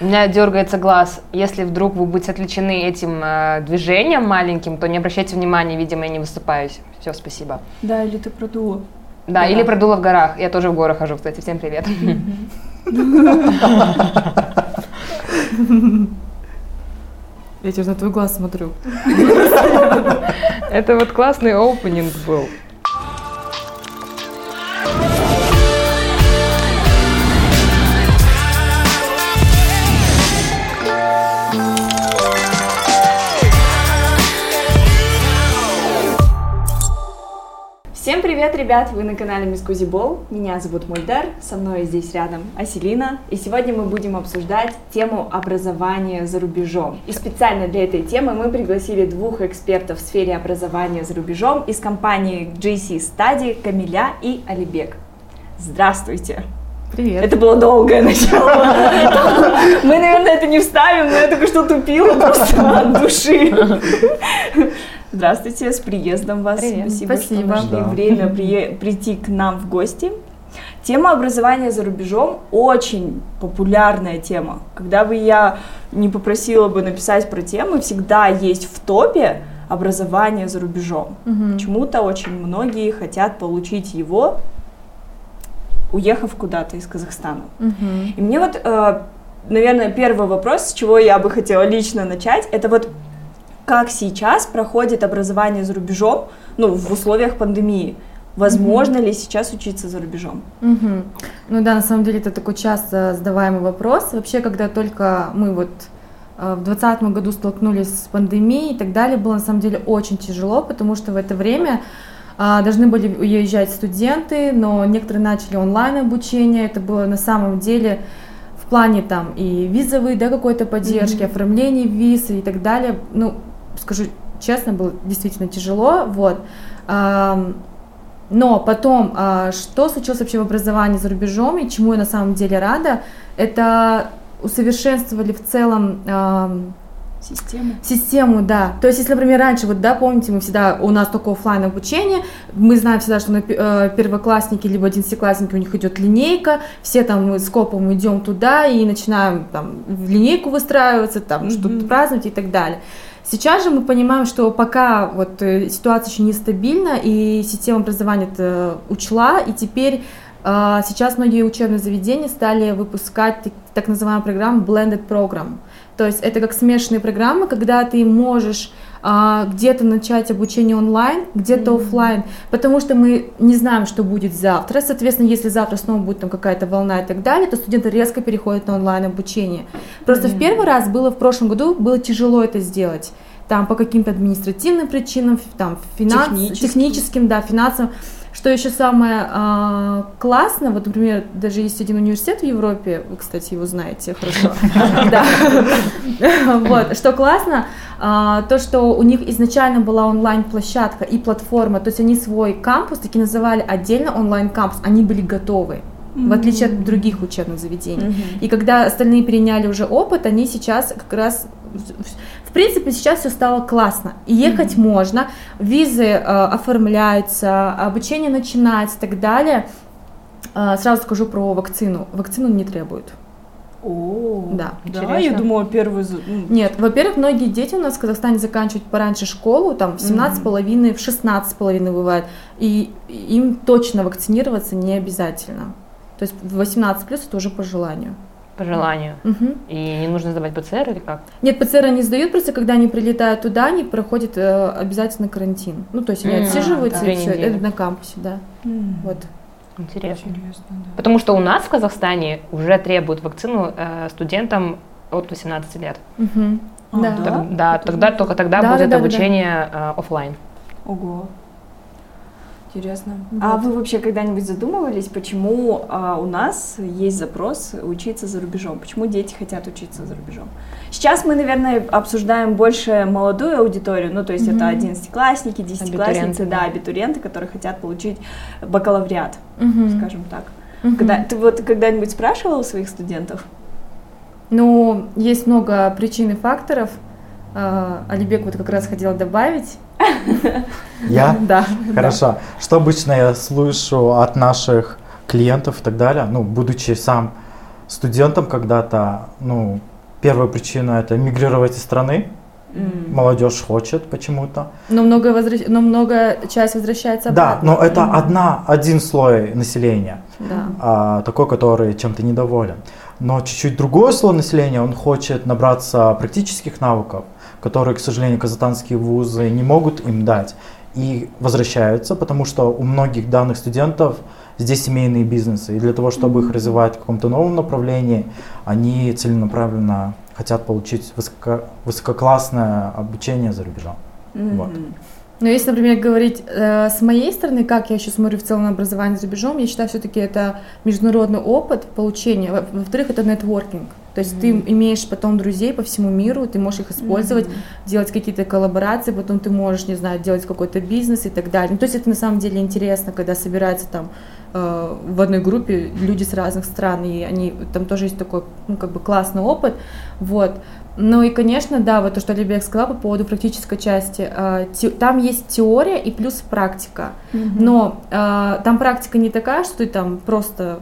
У меня дергается глаз. Если вдруг вы будете отвлечены этим э, движением маленьким, то не обращайте внимания, видимо, я не высыпаюсь. Все, спасибо. Да, или ты продула. Да, или продула в горах. Я тоже в горах хожу, кстати. Всем привет. Я тебе на твой глаз смотрю. Это вот классный опенинг был. Привет, ребят! Вы на канале Мискузи Бол. Меня зовут Мульдар, со мной здесь рядом Аселина. И сегодня мы будем обсуждать тему образования за рубежом. И специально для этой темы мы пригласили двух экспертов в сфере образования за рубежом из компании GC Study Камиля и Алибек. Здравствуйте! Привет. Это было долгое начало. Мы, наверное, это не вставим, но я только что тупила просто от души. Здравствуйте, с приездом вас. Привет. Спасибо, Спасибо. что нашли Да. время прие- прийти к нам в гости. Тема образования за рубежом очень популярная тема. Когда бы я не попросила бы написать про тему, всегда есть в топе образование за рубежом. Мгм. Почему-то очень многие хотят получить его, уехав куда-то из Казахстана. Мгм. И мне вот, э, наверное, первый вопрос, с чего я бы хотела лично начать, это вот как сейчас проходит образование за рубежом, ну, в условиях пандемии. Возможно ли сейчас учиться за рубежом? Мгм. Ну да, на самом деле это такой часто задаваемый вопрос. Вообще, когда только мы вот э, в 2020 году столкнулись с пандемией и так далее, было на самом деле очень тяжело, потому что в это время а, должны были уезжать студенты, но некоторые начали онлайн обучение. Это было на самом деле в плане там и визовой, да, какой-то поддержки, Мгм. оформления виз и так далее. Ну, скажу честно, было действительно тяжело, вот. Но потом, а, что случилось вообще в образовании за рубежом и чему я на самом деле рада, это усовершенствовали в целом ам, Система. Систему, да. То есть, если, например, раньше, вот, да, помните, мы всегда, у нас только оффлайн обучение, мы знаем всегда, что на э, первоклассники либо одиннадцатиклассники у них идет линейка, все там мы с копом идем туда и начинаем там в линейку выстраиваться, там Мгм. что-то праздновать и так далее. Сейчас же мы понимаем, что пока вот э, ситуация еще нестабильна, и система образования это учла, и теперь а, сейчас многие учебные заведения стали выпускать так, называемую программу Blended Program. То есть это как смешанные программы, когда ты можешь где-то начать обучение онлайн, где-то Мгм. оффлайн, потому что мы не знаем, что будет завтра. Соответственно, если завтра снова будет там какая-то волна и так далее, то студенты резко переходят на онлайн обучение. Просто в Мгм. первый раз было в прошлом году было тяжело это сделать. Там по каким-то административным причинам, там финанс, Техническим. техническим, да, финансовым. Что еще самое а, классное, вот, например, даже есть один университет в Европе, вы, кстати, его знаете хорошо, да, вот, что классно, а, то, что у них изначально была онлайн-площадка и платформа, то есть они свой кампус таки называли отдельно онлайн-кампус, они были готовы, в отличие от других учебных заведений. Мгм. И когда остальные переняли уже опыт, они сейчас как раз... В принципе, сейчас все стало классно. И ехать можно, визы э, оформляются, обучение начинается и так далее. Э, сразу скажу про вакцину. Вакцину не требуют. О, Да. да, я думала, первый... ну, Нет, во-первых, многие дети у нас в Казахстане заканчивают пораньше школу, там в 17 половиной, в 16 половиной бывает, и им точно вакцинироваться не обязательно. То есть в 18 плюс это уже по желанию. По желанию. Мгм. И не нужно сдавать ПЦР или как? Нет, ПЦР они сдают, просто когда они прилетают туда, они проходят э, обязательно карантин. Ну, то есть они М, отсиживаются да. и все, это на кампусе, да. м, Вот. Интересно. Интересно, да. Потому что у нас в Казахстане уже требуют вакцину э, студентам от 18 лет. Мгм. А, Да. да? Так- да, тогда только тогда Да, будет да, да, да, обучение э, оффлайн. Ого. Интересно. Вот. А вы вообще когда-нибудь задумывались, почему а, у нас есть запрос учиться за рубежом? Почему дети хотят учиться за рубежом? Сейчас мы, наверное, обсуждаем больше молодую аудиторию, ну, то есть это Мгм. одиннадцатиклассники, десятиклассницы, да, да. абитуриенты, которые хотят получить бакалавриат, Мгм. скажем так. Мгм. Когда, ты вот когда-нибудь спрашивала у своих студентов? Ну, есть много причин и факторов. А, Алибек вот как раз хотел добавить. Я? Да. Хорошо. Что обычно я слышу от наших клиентов и так далее, ну, будучи сам студентом когда-то, ну, Первая причина это мигрировать из страны. М. Молодежь хочет почему-то. Но много, возвращ... но много часть возвращается Да, обратно. но это одна, один слой населения, Да. а, такой, который чем-то недоволен. Но чуть-чуть другой слой населения, он хочет набраться практических навыков, которые, к сожалению, казахстанские вузы не могут им дать. И возвращаются, потому что у многих данных студентов здесь семейные бизнесы. И для того, чтобы их развивать в каком-то новом направлении, они целенаправленно хотят получить высоко- высококлассное обучение за рубежом. Вот. Мгм. Но если, например, говорить э, с моей стороны, как я еще смотрю в целом на образование за рубежом, я считаю, все-таки это международный опыт получения. Во- Во-вторых, это нетворкинг. То есть ты имеешь потом друзей по всему миру, ты можешь их использовать, делать какие-то коллаборации, потом ты можешь, не знаю, делать какой-то бизнес и так далее. Ну, то есть это на самом деле интересно, когда собираются там э, в одной группе люди с разных стран, и они там тоже есть такой, ну, как бы классный опыт, вот. Ну и, конечно, да, вот то, что Олег сказала по поводу практической части, э, те- там есть теория и плюс практика, но э, там практика не такая, что ты там просто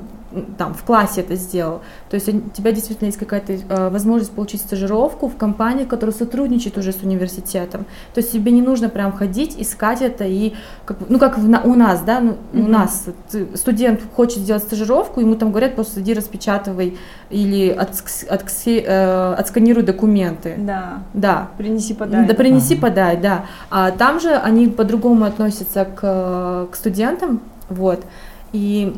там в классе это сделал. То есть у тебя действительно есть какая-то э, возможность получить стажировку в компании, которая сотрудничает уже с университетом. То есть тебе не нужно прям ходить, искать это и как, ну как в на- у нас, да, ну, у Мгм. нас ты- студент хочет сделать стажировку, ему там говорят просто иди распечатывай или откси- э, отсканируй документы. Да. Да, Принеси подай. да, принеси, Ага. подай, да. А там же они по-другому относятся к, к студентам, вот. И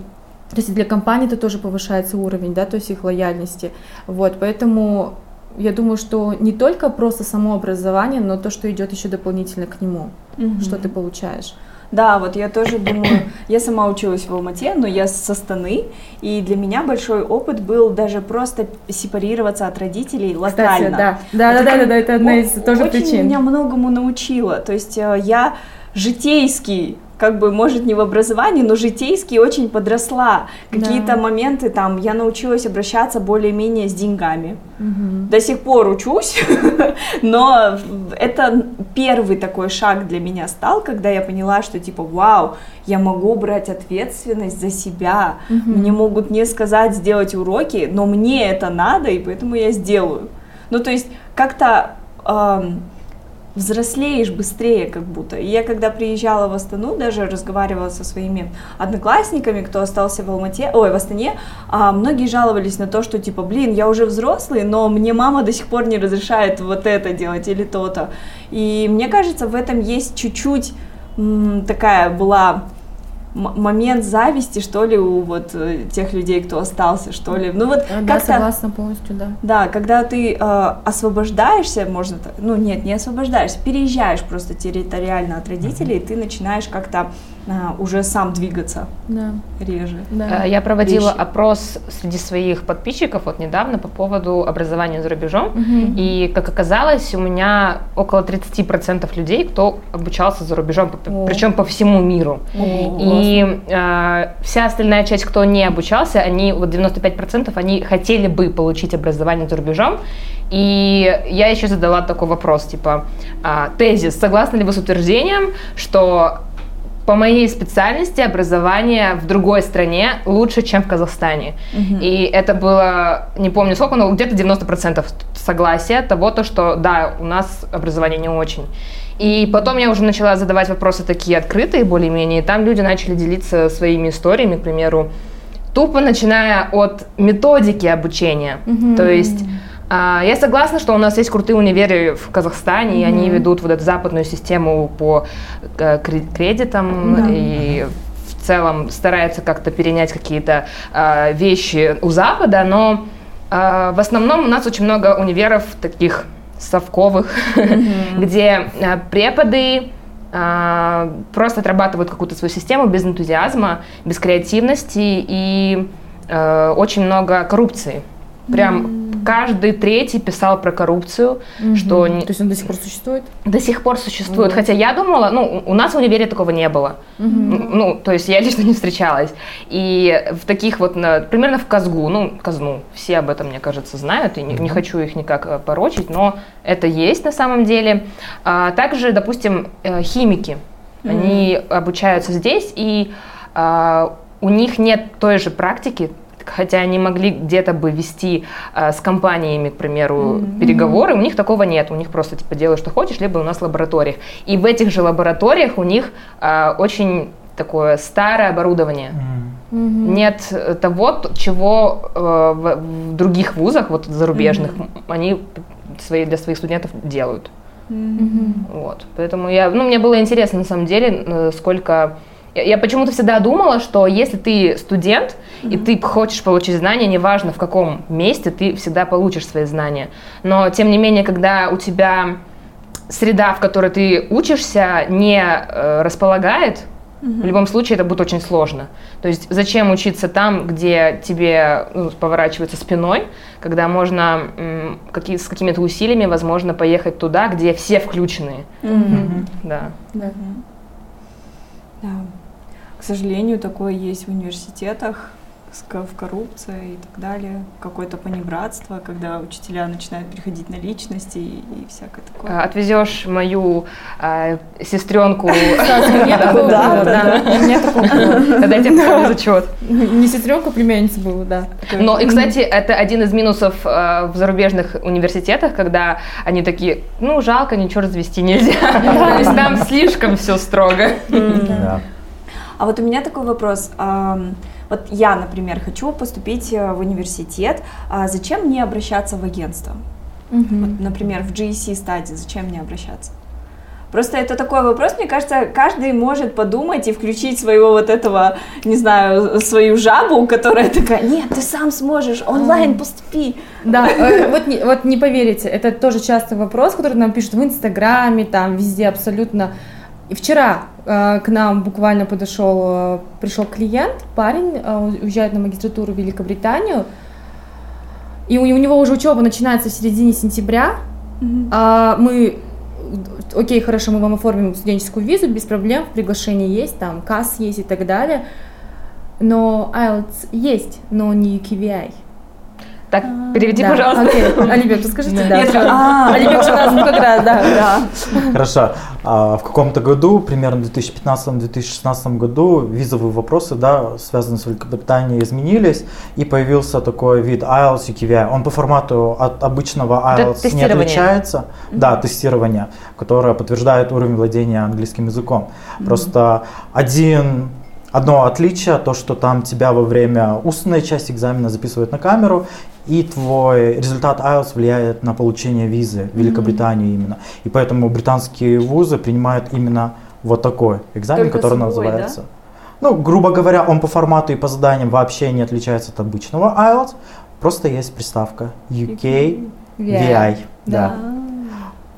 то есть для компании это тоже повышается уровень, да, то есть их лояльности. Вот, поэтому я думаю, что не только просто само образование, но то, что идет еще дополнительно к нему, Мгм. что ты получаешь. Да, вот я тоже думаю, я сама училась в Алмате, но я со Станы, и для меня большой опыт был даже просто сепарироваться от родителей Кстати, локально. да, да, да, Вот да, да, да, это одна из тоже очень причин. меня многому научила. То есть э, я житейский как бы, может, не в образовании, но житейски очень подросла. Какие-то Да. моменты там, я научилась обращаться более-менее с деньгами. Мгм. До сих пор учусь, но это первый такой шаг для меня стал, когда я поняла, что типа, вау, я могу брать ответственность за себя. Мгм. Мне могут не сказать сделать уроки, но мне это надо, и поэтому я сделаю. Ну, то есть как-то ам, взрослеешь быстрее как будто. И я когда приезжала в Астану, даже разговаривала со своими одноклассниками, кто остался в Алмате, ой, в Астане, а, многие жаловались на то, что типа, блин, я уже взрослый, но мне мама до сих пор не разрешает вот это делать или то-то. И мне кажется, в этом есть чуть-чуть такая была момент зависти, что ли, у вот э, тех людей, кто остался, что ли. Ну вот А, Да, как-то... согласна полностью, да. Да, когда ты э, освобождаешься, можно так, ну нет, не освобождаешься, переезжаешь просто территориально от родителей, и ты начинаешь как-то э, уже сам двигаться Да, реже. да. Э, Я проводила вещи. опрос среди своих подписчиков вот недавно по поводу образования за рубежом. Мгм. И, как оказалось, у меня около 30% людей, кто обучался за рубежом, О. причем по всему миру. О, И э, вся остальная часть, кто не обучался, они, вот 95%, они хотели бы получить образование за рубежом. И я еще задала такой вопрос, типа, а, тезис, согласны ли вы с утверждением, что по моей специальности образование в другой стране лучше, чем в Казахстане. Мгм. И это было, не помню сколько, но где-то 90% согласия того, то, что да, у нас образование не очень. И потом я уже начала задавать вопросы такие открытые более-менее, и там люди начали делиться своими историями, к примеру, тупо начиная от методики обучения. Мгм. То есть я согласна, что у нас есть крутые универы в Казахстане, и они ведут вот эту западную систему по э, кре- кредитам Да. и в целом стараются как-то перенять какие-то а, вещи у Запада, но а, в основном у нас очень много универов таких совковых, где а, преподы а, просто отрабатывают какую-то свою систему без энтузиазма, без креативности и э, очень много коррупции. Прям каждый третий писал про коррупцию, что То есть он до сих пор существует? до сих пор существует. Хотя я думала, ну, у нас в универе такого не было. Ну, то есть я лично не встречалась. И в таких вот, примерно в Казгу, ну, Казну, все об этом, мне кажется, знают, и не, не хочу их никак э, порочить, но это есть на самом деле. А, также, допустим, э, химики, они обучаются здесь, и а, у них нет той же практики, хотя они могли где-то бы вести э, с компаниями, к примеру, mm-hmm. переговоры, у них такого нет, у них просто типа делай, что хочешь, либо у нас в лабораториях. И в этих же лабораториях у них э, очень такое старое оборудование. Mm-hmm. Нет того, чего э, в, в других вузах, вот зарубежных, mm-hmm. они свои, для своих студентов делают. Mm-hmm. Вот. Поэтому я, ну, мне было интересно на самом деле, э, сколько я почему-то всегда думала, что если ты студент mm-hmm. и ты хочешь получить знания, неважно в каком месте, ты всегда получишь свои знания. Но тем не менее, когда у тебя среда, в которой ты учишься, не э, располагает, mm-hmm. в любом случае это будет очень сложно. То есть зачем учиться там, где тебе ну, поворачивается спиной, когда можно м, какие, с какими-то усилиями, возможно, поехать туда, где все включены. Mm-hmm. Да. Да. да. К сожалению, такое есть в университетах, в коррупции и так далее, какое-то понебратство, когда учителя начинают переходить на личности и, и всякое такое. А, отвезешь мою э, сестренку. Да, да, у меня такого Тогда я тебе зачет. Не сестренка, а племянница была, да. Но, и, кстати, это один из минусов в зарубежных университетах, когда они такие, ну, жалко, ничего развести нельзя. То есть там слишком все строго. А вот у меня такой вопрос. Вот я, например, хочу поступить э, в университет. А зачем мне обращаться в агентство? Угу. Вот, например, в GEC стадии зачем мне обращаться? Просто это такой вопрос, мне кажется, каждый может подумать и включить своего вот этого, не знаю, свою жабу, которая такая, нет, ты сам сможешь, онлайн поступи. Да, э, вот не, вот не поверите, это тоже частый вопрос, который нам пишут в Инстаграме, там везде абсолютно и вчера э, к нам буквально подошел, э, пришел клиент, парень, э, уезжает на магистратуру в Великобританию, и у, у него уже учеба начинается в середине сентября. Mm-hmm. А мы, окей, хорошо, мы вам оформим студенческую визу без проблем, приглашение есть, там касс есть и так далее. Но IELTS есть, но не QVI. Так, переведи, да, пожалуйста. Окей. Оливия, расскажите, да. А, Оливия у нас как раз, да. Хорошо. А в каком-то году, примерно в 2015-2016 году, визовые вопросы, да, связанные с Великобританией, изменились, и появился такой вид IELTS и KVI. Он по формату от обычного IELTS не отличается. Да, тестирование, которое подтверждает уровень владения английским языком. Просто один Одно отличие, то, что там тебя во время устной части экзамена записывают на камеру, и твой результат IELTS влияет на получение визы в Великобританию mm-hmm. именно. И поэтому британские вузы принимают именно вот такой экзамен, Только который собой, называется. Да? Ну, грубо говоря, он по формату и по заданиям вообще не отличается от обычного IELTS, просто есть приставка UK, UK. VI. Да. да.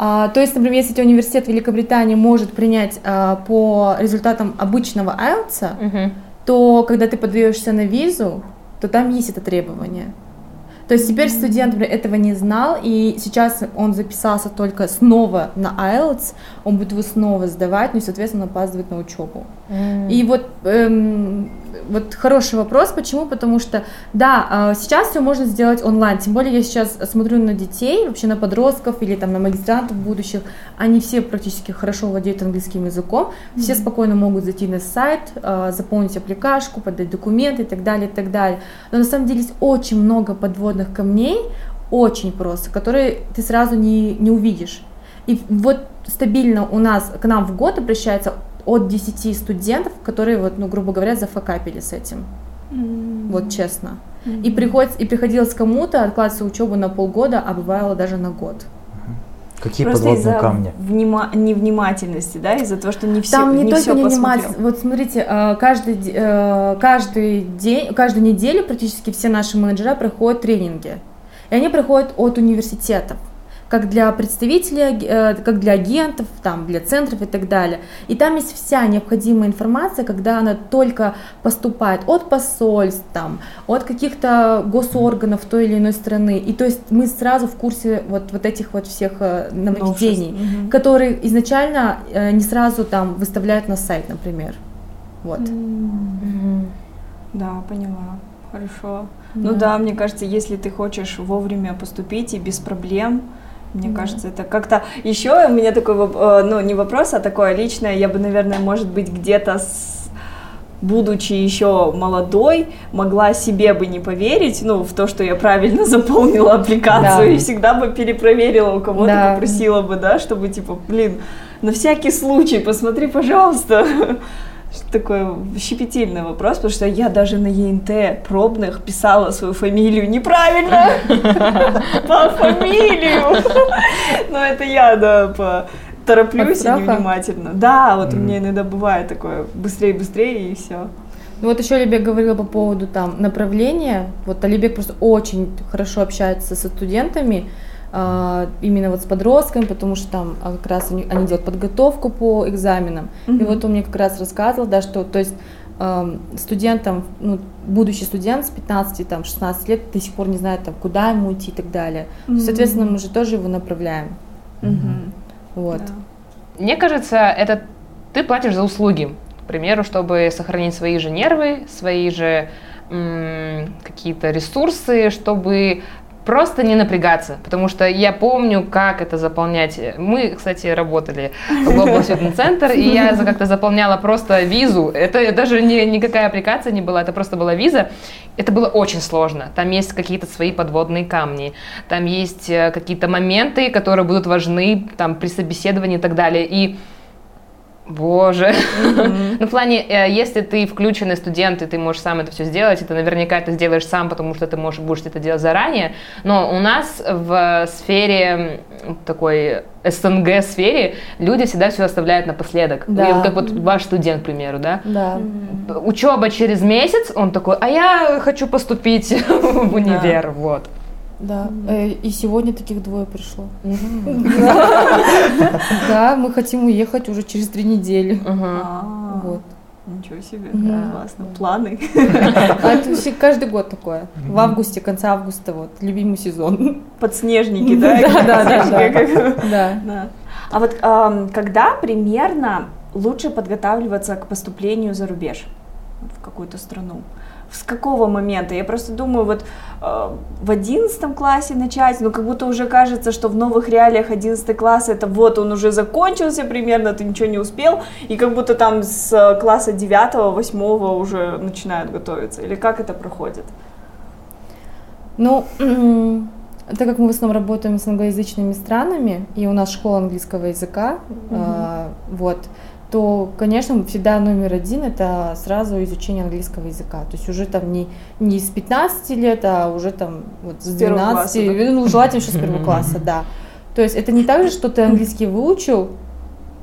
А, то есть, например, если университет Великобритании может принять а, по результатам обычного IELTS, угу. то когда ты подаешься на визу, то там есть это требование. То есть теперь студент этого не знал, и сейчас он записался только снова на IELTS, он будет его снова сдавать, ну и, соответственно, опаздывает на учебу. Mm. И вот, эм, вот хороший вопрос, почему? Потому что, да, а, сейчас все можно сделать онлайн, тем более я сейчас смотрю на детей, вообще на подростков или там на магистрантов будущих, они все практически хорошо владеют английским языком, mm-hmm. все спокойно могут зайти на сайт, а, заполнить аппликашку, подать документы и так далее, и так далее. Но на самом деле есть очень много подводных камней, очень просто, которые ты сразу не, не увидишь. И вот стабильно у нас к нам в год обращается от 10 студентов, которые, вот, ну, грубо говоря, зафакапили с этим. Mm-hmm. Вот честно. Mm-hmm. И, приходится, и приходилось кому-то откладываться учебу на полгода, а бывало даже на год. Какие Просто подводные камни? Внима- невнимательности, да, из-за того, что не все Там не, не только невнимательность. Вот смотрите, э, каждый, э, каждый день, каждую неделю практически все наши менеджеры проходят тренинги. И они приходят от университетов как для представителей, э, как для агентов, там, для центров и так далее. И там есть вся необходимая информация, когда она только поступает от посольств, там, от каких-то госорганов той или иной страны. И то есть мы сразу в курсе вот, вот этих вот всех э, нововведений, угу. которые изначально э, не сразу там выставляют на сайт, например. Вот. Угу. Да, поняла. Хорошо. Да. Ну да, мне кажется, если ты хочешь вовремя поступить и без проблем, мне mm. кажется, это как-то еще у меня такой, э, ну, не вопрос, а такое личное, я бы, наверное, может быть, где-то с будучи еще молодой, могла себе бы не поверить, ну, в то, что я правильно заполнила аппликацию Да. и всегда бы перепроверила у кого-то, Да. попросила бы, да, чтобы, типа, блин, на всякий случай, посмотри, пожалуйста. Такой щепетильный вопрос, потому что я даже на ЕНТ пробных писала свою фамилию неправильно. По фамилию. Но это я, да, по тороплюсь и невнимательно. Да, вот у меня иногда бывает такое, быстрее, быстрее и все. Ну вот еще Алибек говорила по поводу там направления. Вот Алибек просто очень хорошо общается со студентами, именно вот с подростками, потому что там а, как раз они, они делают подготовку по экзаменам. И Мгм. вот он мне как раз рассказывал, да, что то есть ам, студентам, ну, будущий студент с 15, там, 16 лет до сих пор не знает, там, куда ему идти и так далее. Мгм. Соответственно, мы же тоже его направляем. Мгм. Вот. Да. Мне кажется, это ты платишь за услуги. К примеру, чтобы сохранить свои же нервы, свои же м, какие-то ресурсы, чтобы просто не напрягаться, потому что я помню, как это заполнять. Мы, кстати, работали в Global Student Center, и я как-то заполняла просто визу. Это даже не, никакая аппликация не была, это просто была виза. Это было очень сложно. Там есть какие-то свои подводные камни, там есть э, какие-то моменты, которые будут важны там, при собеседовании и так далее. И Боже. Ну, в плане, э, если ты включенный студент, и ты можешь сам это все сделать, и ты наверняка это сделаешь сам, потому что ты можешь, будешь это делать заранее. Но у нас в сфере, такой СНГ-сфере, люди всегда все оставляют напоследок. Да. И как вот ваш студент, к примеру, да? Да. Учеба через месяц, он такой, а я хочу поступить в универ, вот. Да. Э, И сегодня таких двое пришло. Да, мы хотим уехать уже через три недели. А, Вот. Ничего себе, Да. классно. Планы. А это каждый год такое. В августе, конце августа, вот, любимый сезон. Подснежники, да? Да, да, да. А вот когда примерно лучше подготавливаться к поступлению за рубеж в какую-то страну? С какого момента? Я просто думаю, вот э, в одиннадцатом классе начать, ну как будто уже кажется, что в новых реалиях 11 класс это вот он уже закончился примерно, ты ничего не успел, и как будто там с э, класса 9 8 уже начинают готовиться. Или как это проходит? Ну, так как мы в основном работаем с англоязычными странами, и у нас школа английского языка, а, вот, то, конечно, всегда номер один это сразу изучение английского языка. То есть уже там не, не с 15 лет, а уже там вот с С первого 12, класса, ну, желательно еще с первого класса, да. То есть это не так же, что ты английский выучил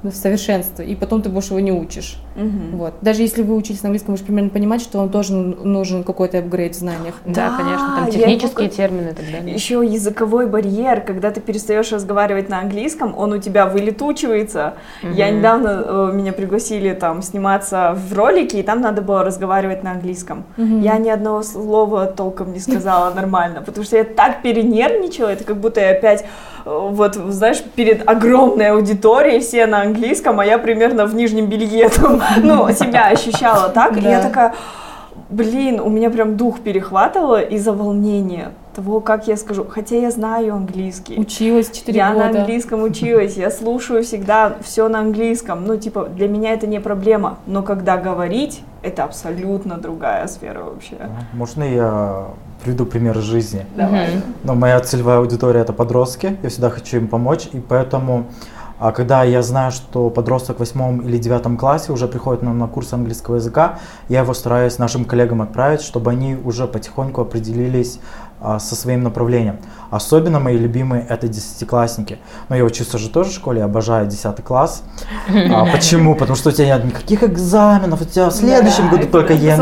ну, в совершенство, и потом ты больше его не учишь. Мгм. Вот. Даже если вы учились на английском, вы же примерно понимаете, что вам тоже нужен какой-то апгрейд в знаниях. Да, Да, конечно, там я технические его- термины и так далее. Еще языковой барьер, когда ты перестаешь разговаривать на английском, он у тебя вылетучивается. Я Мгм. недавно э, меня пригласили там сниматься в ролике, и там надо было разговаривать на английском. Мгм. Я ни одного слова толком не сказала нормально, потому что я так перенервничала, это как будто я опять э, вот, знаешь, перед огромной аудиторией все на английском, а я примерно в нижнем белье там, ну, себя ощущала так, и я такая, блин, у меня прям дух перехватывало из-за волнения того, как я скажу, хотя я знаю английский. Училась 4 Я года. на английском училась, я слушаю всегда все на английском. Ну, типа, для меня это не проблема. Но когда говорить, это абсолютно другая сфера вообще. Можно я приведу пример из жизни? Давай. Но моя целевая аудитория это подростки, я всегда хочу им помочь, и поэтому, а, когда я знаю, что подросток в восьмом или девятом классе уже приходит на, на курс английского языка, я его стараюсь нашим коллегам отправить, чтобы они уже потихоньку определились а, со своим направлением. Особенно мои любимые это десятиклассники. Но я учился же тоже в школе, обожаю десятый класс. А, почему? Потому что у тебя нет никаких экзаменов, у тебя в следующем Да, году только ЕНТ.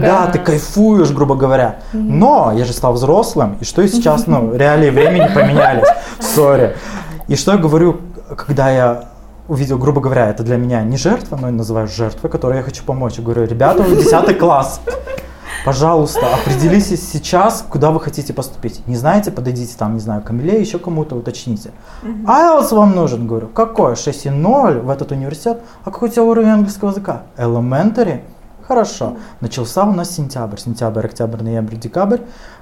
Да, ты кайфуешь, грубо говоря. Но я же стал взрослым, и что и сейчас, ну, реалии времени поменялись. Сори. И что я говорю, когда я увидел, грубо говоря, это для меня не жертва, но я называю жертвой, которой я хочу помочь. Я говорю, ребята, вы 10 класс. Пожалуйста, определитесь сейчас, куда вы хотите поступить. Не знаете, подойдите там, не знаю, Камиле, еще кому-то уточните. IELTS вам нужен, говорю. Какой? 6,0 в этот университет? А какой у тебя уровень английского языка? Elementary? Хорошо. Начался у нас сентябрь. Сентябрь, октябрь, ноябрь, декабрь.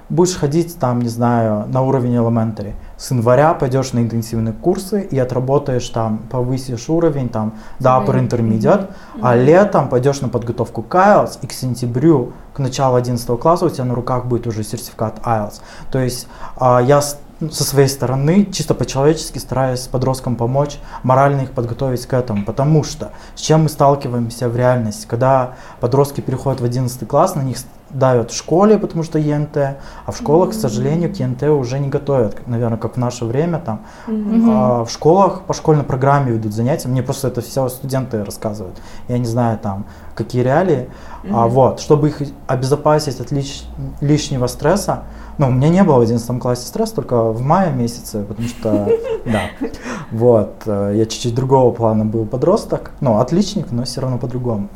Будешь ходить там, не знаю, на уровень elementary. С января пойдешь на интенсивные курсы и отработаешь там, повысишь уровень там до upper intermediate, а летом пойдешь на подготовку к IELTS и к сентябрю, к началу 11 класса у тебя на руках будет уже сертификат IELTS. То есть а, я ну, со своей стороны чисто по-человечески стараюсь подросткам помочь, морально их подготовить к этому, потому что с чем мы сталкиваемся в реальности, когда подростки переходят в 11 класс, на них давят в школе, потому что ЕНТ, а в школах, к сожалению, к ЕНТ уже не готовят, наверное, как в наше время там. А, в школах по школьной программе ведут занятия, мне просто это все студенты рассказывают. Я не знаю там, какие реалии. А, вот, чтобы их обезопасить от лиш- лишнего стресса, ну, у меня не было в 11 классе стресса, только в мае месяце, потому что, да, вот, э, я чуть-чуть другого плана был подросток, ну, отличник, но все равно по-другому.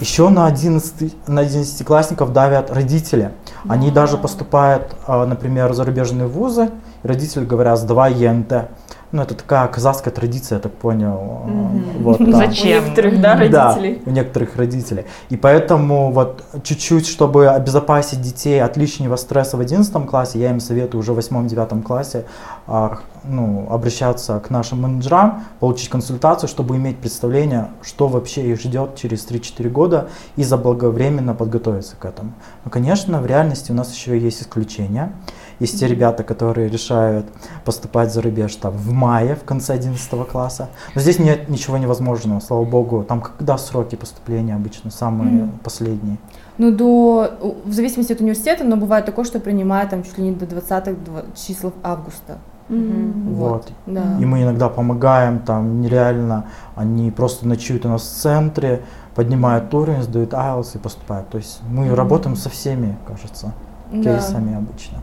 Еще на 11, на 11-классников давят родители. Они даже поступают, а, например, в зарубежные вузы, и родители говорят, сдавай ЕНТ. Ну, это такая казахская традиция, я так понял. Мгм. Вот, У да. Зачем? некоторых, да, родителей. Да, у некоторых родителей. И поэтому вот чуть-чуть, чтобы обезопасить детей от лишнего стресса в 11 классе, я им советую уже в 8-9 классе а, ну, обращаться к нашим менеджерам, получить консультацию, чтобы иметь представление, что вообще их ждет через 3-4 года и заблаговременно подготовиться к этому. Но, конечно, в реальности у нас еще есть исключения. Есть те ребята, которые решают поступать за рубеж там, в мае, в конце 11 класса. Но здесь нет ничего невозможного, слава богу. Там когда сроки поступления обычно самые Мгм. последние? Ну, до, в зависимости от университета, но бывает такое, что принимают там чуть ли не до 20 два- чисел августа. Мгм. Вот. Да. И мы иногда помогаем, там нереально, они просто ночуют у нас в центре, поднимают уровень, сдают IELTS и поступают. То есть мы Мгм. работаем со всеми, кажется, Да. кейсами обычно.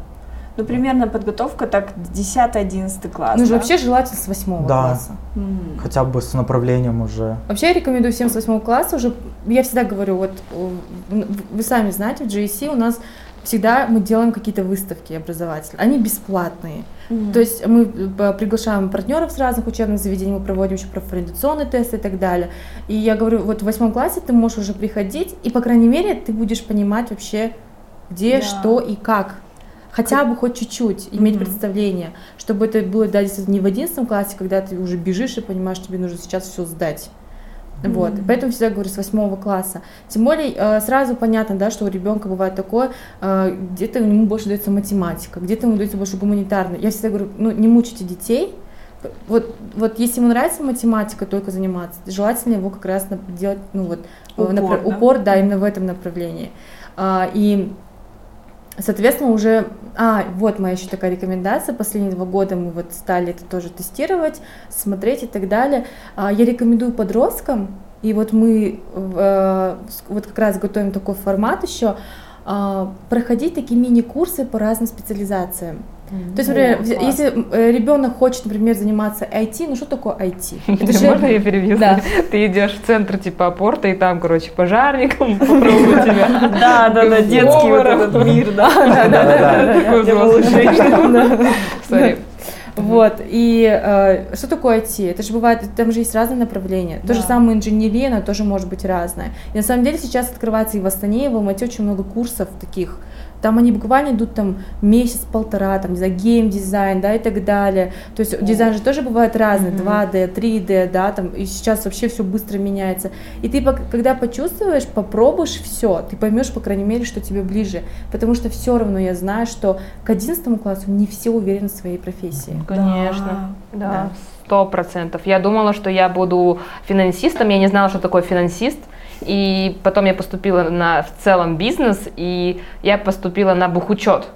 Ну, примерно подготовка так 10-11 класс. Ну, же да? вообще желательно с восьмого Да. класса. М. Хотя бы с направлением уже. Вообще я рекомендую всем с восьмого класса уже, я всегда говорю, вот вы сами знаете, в GSC у нас всегда мы делаем какие-то выставки образовательные, они бесплатные. Мгм. То есть мы э, приглашаем партнеров с разных учебных заведений, мы проводим еще профориентационные тесты и так далее. И я говорю, вот в восьмом классе ты можешь уже приходить, и, по крайней мере, ты будешь понимать вообще, где, Да. что и как. Хотя бы хоть чуть-чуть иметь Мгм. представление, чтобы это было, да, не в одиннадцатом классе, когда ты уже бежишь и понимаешь, что тебе нужно сейчас все сдать. Вот, Мгм. поэтому всегда говорю с восьмого класса. Тем более э, сразу понятно, да, что у ребенка бывает такое, э, где-то ему больше дается математика, где-то ему дается больше гуманитарный. Я всегда говорю, ну не мучайте детей. Вот, вот если ему нравится математика только заниматься, желательно его как раз делать, ну вот э, Упор, напра- да? упор, да, именно в этом направлении. А, и Соответственно, уже... А, вот моя еще такая рекомендация. Последние два года мы вот стали это тоже тестировать, смотреть и так далее. А, Я рекомендую подросткам, и вот мы э, вот как раз готовим такой формат еще, а, проходить такие мини-курсы по разным специализациям. То есть, например, класс. если э, ребенок хочет, например, заниматься IT, ну что такое IT? Это же- Можно я перебью? Да. Ты идешь в центр типа порта, и там, короче, пожарником попробую тебя. Да, да, да, детский вот этот мир, да. Взрослый. малышей. Sorry. Вот, и э, что такое IT? Это же бывает, там же есть разные направления. То же Да. самое инженерия, она тоже может быть разная. И на самом деле сейчас открывается и в Астане, и в Алмате очень много курсов таких. Там они буквально идут там месяц-полтора, там, не знаю, гейм-дизайн, да, и так далее. То есть дизайн же тоже бывает разный, Мгм. 2D, 3D, да, там, и сейчас вообще все быстро меняется. И ты, когда почувствуешь, попробуешь все, ты поймешь, по крайней мере, что тебе ближе. Потому что все равно я знаю, что к 11 классу не все уверены в своей профессии. Конечно, Да. да, сто процентов. Я думала, что я буду финансистом, я не знала, что такое финансист. И потом я поступила на в целом бизнес, и я поступила на бухучет.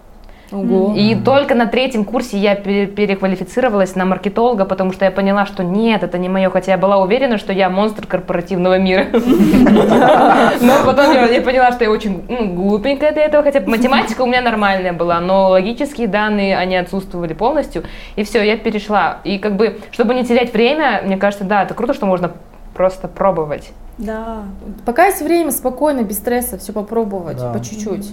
Ого. И только на третьем курсе я пере- переквалифицировалась на маркетолога, потому что я поняла, что нет, это не мое, хотя я была уверена, что я монстр корпоративного мира. Но потом я я поняла, что я очень ну, глупенькая для этого, хотя математика у меня нормальная была, но логические данные, они отсутствовали полностью, и все, я перешла. И как бы, чтобы не терять время, мне кажется, да, это круто, что можно просто пробовать. Да. Пока есть время, спокойно, без стресса, все попробовать, Да. по чуть-чуть.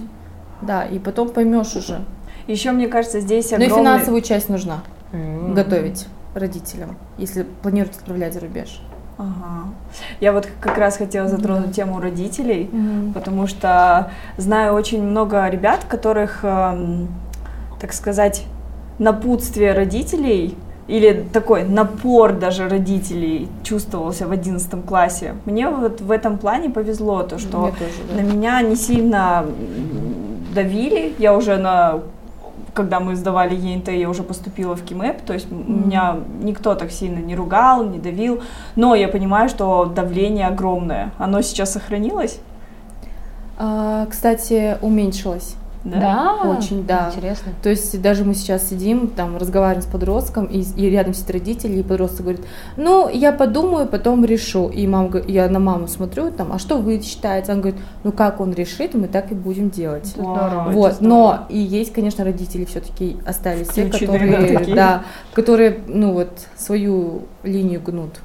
Да, и потом поймешь уже. Еще, мне кажется, здесь Ну и огромный... финансовую часть нужна М. готовить родителям, если планируете отправлять за рубеж. Ага. Я вот как раз хотела затронуть тему родителей, потому что знаю очень много ребят, которых, эм, так сказать, напутствие родителей или такой напор даже родителей чувствовался в одиннадцатом классе. Мне вот в этом плане повезло, то что Мне тоже, да. на меня не сильно давили, я уже на когда мы сдавали ЕНТ, я уже поступила в КИМЭП, то есть м- меня никто так сильно не ругал, не давил, но я понимаю, что давление огромное. Оно сейчас сохранилось? А, Кстати, уменьшилось. Очень, да. Интересно. То есть даже мы сейчас сидим, там, разговариваем с подростком, и, и рядом сидит родители, и подросток говорит, ну, я подумаю, потом решу. И мама, я на маму смотрю, там, а что вы считаете? Он говорит, ну, как он решит, мы так и будем делать. Вау, здорово. это Вот, здорово. но и есть, конечно, родители все-таки остались те, которые, да, такие. да, которые, ну вот, свою линию гнут.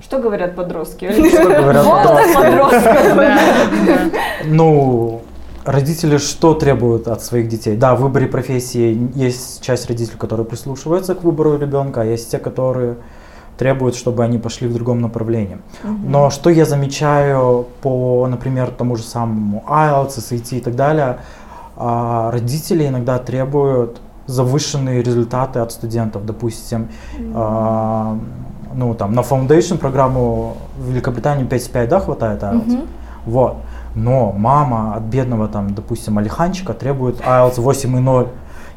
Что говорят подростки? Что говорят подростки? Да, да. Ну, родители что требуют от своих детей? Да, в выборе профессии есть часть родителей, которые прислушиваются к выбору ребенка, а есть те, которые требуют, чтобы они пошли в другом направлении. Но что я замечаю по, например, тому же самому IELTS, SAT и так далее, а, родители иногда требуют завышенные результаты от студентов. Допустим, а, ну там на Foundation программу в Великобритании 5,5, да, хватает IELTS? Вот. Но мама от бедного, там, допустим, Алиханчика требует IELTS 8,0.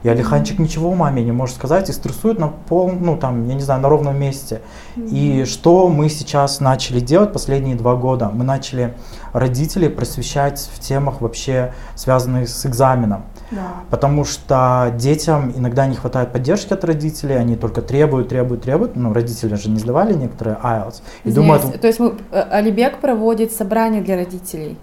И Алиханчик ничего маме не может сказать и стрессует на пол, ну там, я не знаю, на ровном месте. И что мы сейчас начали делать последние два года? Мы начали родителей просвещать в темах вообще связанных с экзаменом. Да. Потому что детям иногда не хватает поддержки от родителей, они только требуют, требуют, требуют. Ну, родители же не сдавали некоторые IELTS. И думают, То есть мы, э, Алибек проводит собрание для родителей.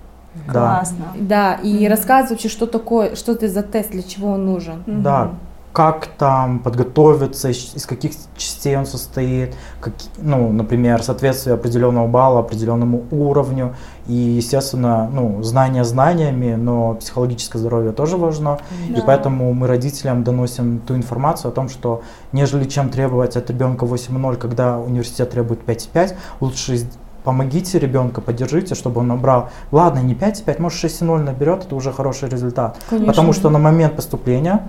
Да, Классно. Да, и Мгм. рассказывает вообще, что такое, что это за тест, для чего он нужен. да, Мгм. как там подготовиться, из, каких частей он состоит, каки- ну, например, соответствие определенного балла определенному уровню. И, естественно, ну, знания знаниями, но психологическое здоровье тоже важно. И Да. поэтому мы родителям доносим ту информацию о том, что нежели чем требовать от ребенка 8,0, когда университет требует 5,5, лучше помогите ребенка, поддержите, чтобы он набрал, ладно, не 5,5, может 6,0 наберет, это уже хороший результат. Конечно. Потому что на момент поступления,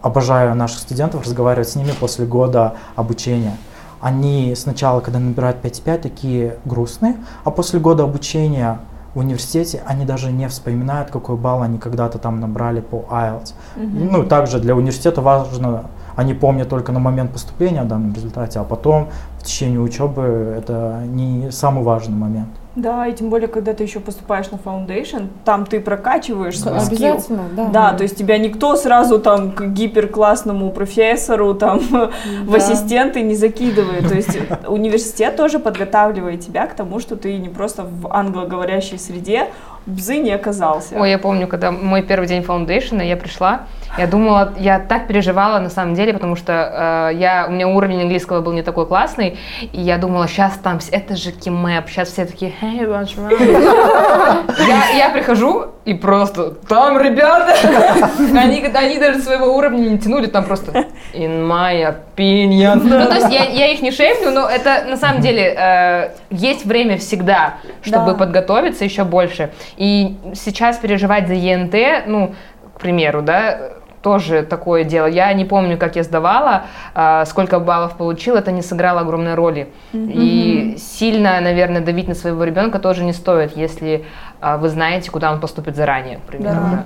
обожаю наших студентов, разговаривать с ними после года обучения, они сначала, когда набирают 5,5, такие грустные, а после года обучения в университете они даже не вспоминают, какой балл они когда-то там набрали по IELTS. Мгм. Ну, также для университета важно, они помнят только на момент поступления о данном результате, а потом в течение учебы это не самый важный момент. Да, и тем более, когда ты еще поступаешь на Foundation, там ты прокачиваешь свой скилл. Обязательно, да. Да, то есть тебя никто сразу там к гиперклассному профессору, там в Да. ассистенты не закидывает. То есть университет тоже подготавливает тебя к тому, что ты не просто в англоговорящей среде бзы не оказался. Ой, я помню, когда мой первый день фаундейшена, я пришла, я думала, я так переживала на самом деле, потому что э, я, у меня уровень английского был не такой классный, и я думала, сейчас там, это же кимэп, сейчас все такие, hey, what's wrong?» я, я прихожу, и просто, там ребята, они, они даже своего уровня не тянули, там просто, in my opinion. Ну, то есть я, я их не шеймлю, но это на самом деле э, есть время всегда, чтобы Да. подготовиться еще больше. И сейчас переживать за ЕНТ, ну, к примеру, да, тоже такое дело. Я не помню, как я сдавала, а, сколько баллов получила, это не сыграло огромной роли. И сильно, наверное, давить на своего ребенка тоже не стоит, если вы знаете, куда он поступит заранее, к примеру. Да.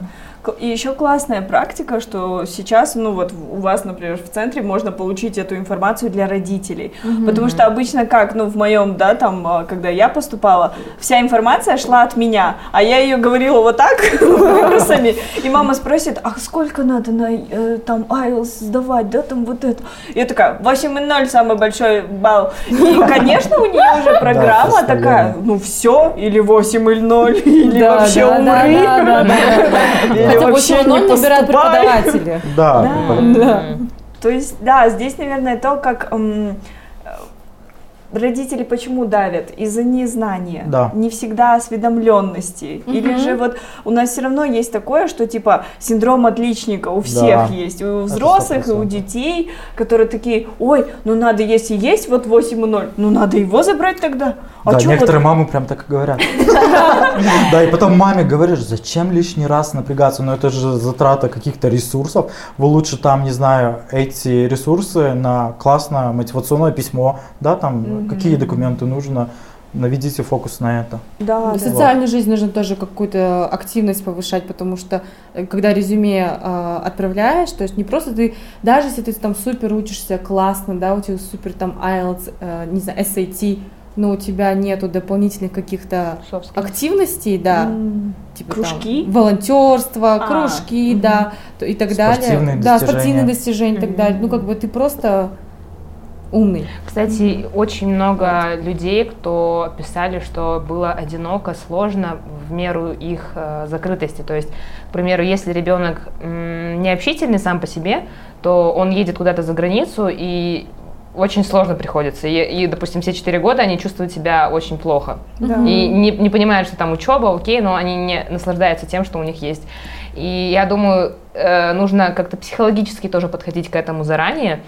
И еще классная практика, что сейчас, ну вот у вас, например, в центре можно получить эту информацию для родителей. Потому что обычно как, ну в моем, да, там, а, когда я поступала, вся информация шла от меня, а я ее говорила вот так, выбросами, и мама спросит, а сколько надо на э, там IELTS сдавать, да, там вот это. Я такая, 8,0 самый большой балл. И, конечно, у нее уже программа такая, ну все, или 8,0 или вообще умри. Хотя вообще 8.0 не набирают поступай. преподаватели. Да. То есть, да, здесь, наверное, то, как Родители почему давят? Из-за незнания, Да. не всегда осведомленности. Или Мгм. же вот у нас все равно есть такое, что типа синдром отличника у всех Да. есть, у взрослых, и у 100%. детей, которые такие, ой, ну надо, если есть вот 8,0, ну надо его забрать тогда. А да, чё вот- некоторые мамы прям так и говорят. Да, и потом маме говоришь, зачем лишний раз напрягаться, но это же затрата каких-то ресурсов. Вы лучше там, не знаю, эти ресурсы на классное мотивационное письмо, да, там какие документы нужно, наведите фокус на это. Да, В да. социальной жизни нужно тоже какую-то активность повышать, потому что э, когда резюме э, отправляешь, то есть не просто ты, даже если ты там супер учишься классно, да, у тебя супер там IELTS, э, не знаю, SAT, но у тебя нету дополнительных каких-то активностей, да, М, типа кружки? там волонтерство, А, кружки, мгм. да, то- и так Спортивные далее. Да, достижения. спортивные достижения и так далее. Ну, как бы ты просто умный. Кстати, очень много людей, кто писали, что было одиноко, сложно в меру их э, закрытости. То есть, к примеру, если ребенок м, не общительный сам по себе, то он едет куда-то за границу и очень сложно приходится. И, и, допустим, все четыре года они чувствуют себя очень плохо. Да. И не, не понимают, что там учеба, окей, но они не наслаждаются тем, что у них есть. И я думаю, э, нужно как-то психологически тоже подходить к этому заранее.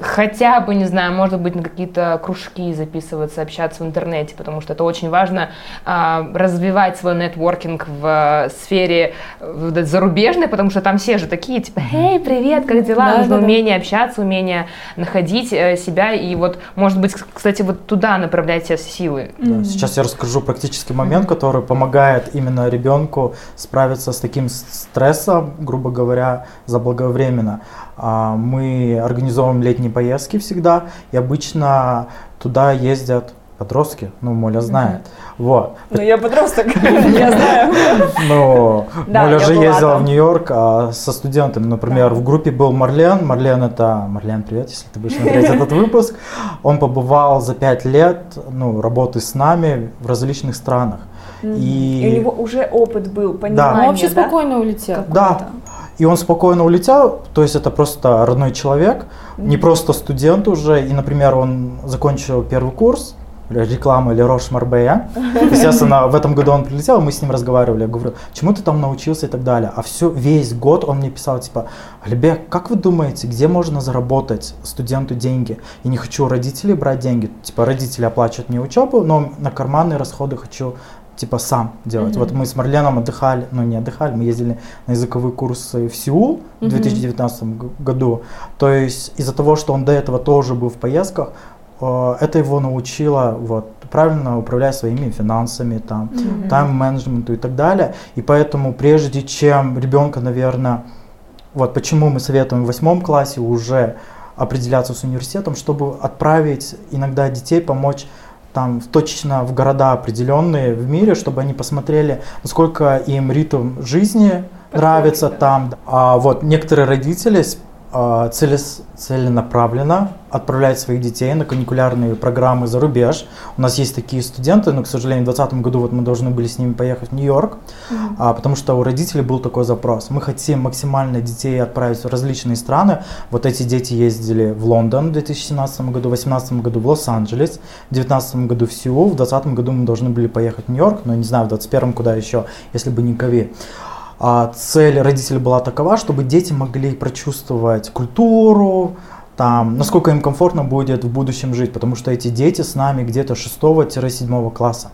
Хотя бы, не знаю, может быть, на какие-то кружки записываться, общаться в интернете, потому что это очень важно а, развивать свой нетворкинг в э, сфере э, этой зарубежной, потому что там все же такие, типа, эй, привет, как дела? Да, Нужно да, да. умение общаться, умение находить э, себя, и вот, может быть, кстати, вот туда направлять все силы. Да, Сейчас я расскажу практический момент, который помогает именно ребенку справиться с таким стрессом, грубо говоря, заблаговременно. А, Мы организовываем летние поездки всегда, и обычно туда ездят подростки, ну, Моля знает. Вот. Ну, я подросток, я знаю. Ну, Моля же ездила в Нью-Йорк а, со студентами. Например, в группе был Марлен. Марлен это... Марлен, привет, если ты будешь смотреть этот выпуск. Он побывал за пять лет ну, работы с нами в различных странах. И И, у него уже опыт был, Он понимание, вообще да? спокойно улетел. Да. И он спокойно улетел, то есть это просто родной человек, не просто студент уже. И, например, он закончил первый курс, реклама или Рош Марбея. Естественно, в этом году он прилетел, мы с ним разговаривали. Я говорю, чему ты там научился и так далее. А все, весь год он мне писал, типа, Алибек, как вы думаете, где можно заработать студенту деньги? Я не хочу у родителей брать деньги. Типа, родители оплачивают мне учебу, но на карманные расходы хочу типа сам делать. Вот мы с Марленом отдыхали, ну не отдыхали, мы ездили на языковые курсы в Сеул в Мгм. 2019 г- году. То есть из-за того, что он до этого тоже был в поездках, э, это его научило вот, правильно управлять своими финансами, там, тайм-менеджменту и так далее. И поэтому прежде чем ребенка, наверное, вот почему мы советуем в восьмом классе уже определяться с университетом, чтобы отправить иногда детей, помочь там точно в города определенные в мире, чтобы они посмотрели, насколько им ритм жизни нравится да. там. А вот некоторые родители целес- целенаправленно отправляют своих детей на каникулярные программы за рубеж. У нас есть такие студенты, но, к сожалению, в 2020 году вот мы должны были с ними поехать в Нью-Йорк, а, потому что у родителей был такой запрос. Мы хотим максимально детей отправить в различные страны. Вот эти дети ездили в Лондон в 2017 году, в 2018 году в Лос-Анджелес, в 2019 году в Сеул, в 2020 году мы должны были поехать в Нью-Йорк, но не знаю, в 2021 куда еще, если бы не ковид. А цель родителей была такова, чтобы дети могли прочувствовать культуру, там, насколько им комфортно будет в будущем жить, потому что эти дети с нами где-то 6-7 класса.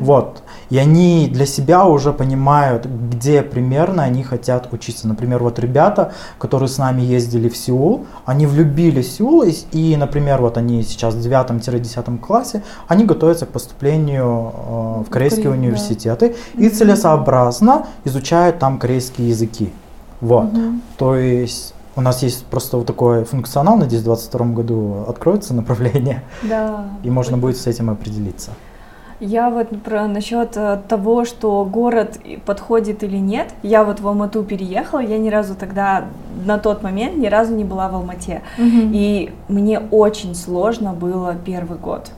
Вот. И они для себя уже понимают, где примерно они хотят учиться. Например, вот ребята, которые с нами ездили в Сеул, они влюбились в Сеул, и, и, например, вот они сейчас в 9-10 классе, они готовятся к поступлению э, в корейские Корей- да. университеты и целесообразно изучают там корейские языки. Вот. То есть у нас есть просто вот такой функционал, надеюсь, в 2022 году откроется направление, Да. и можно будет с этим определиться. Я вот про насчет э, того, что город подходит или нет. Я вот в Алмату переехала, я ни разу тогда на тот момент ни разу не была в Алмате. И мне очень сложно было первый год.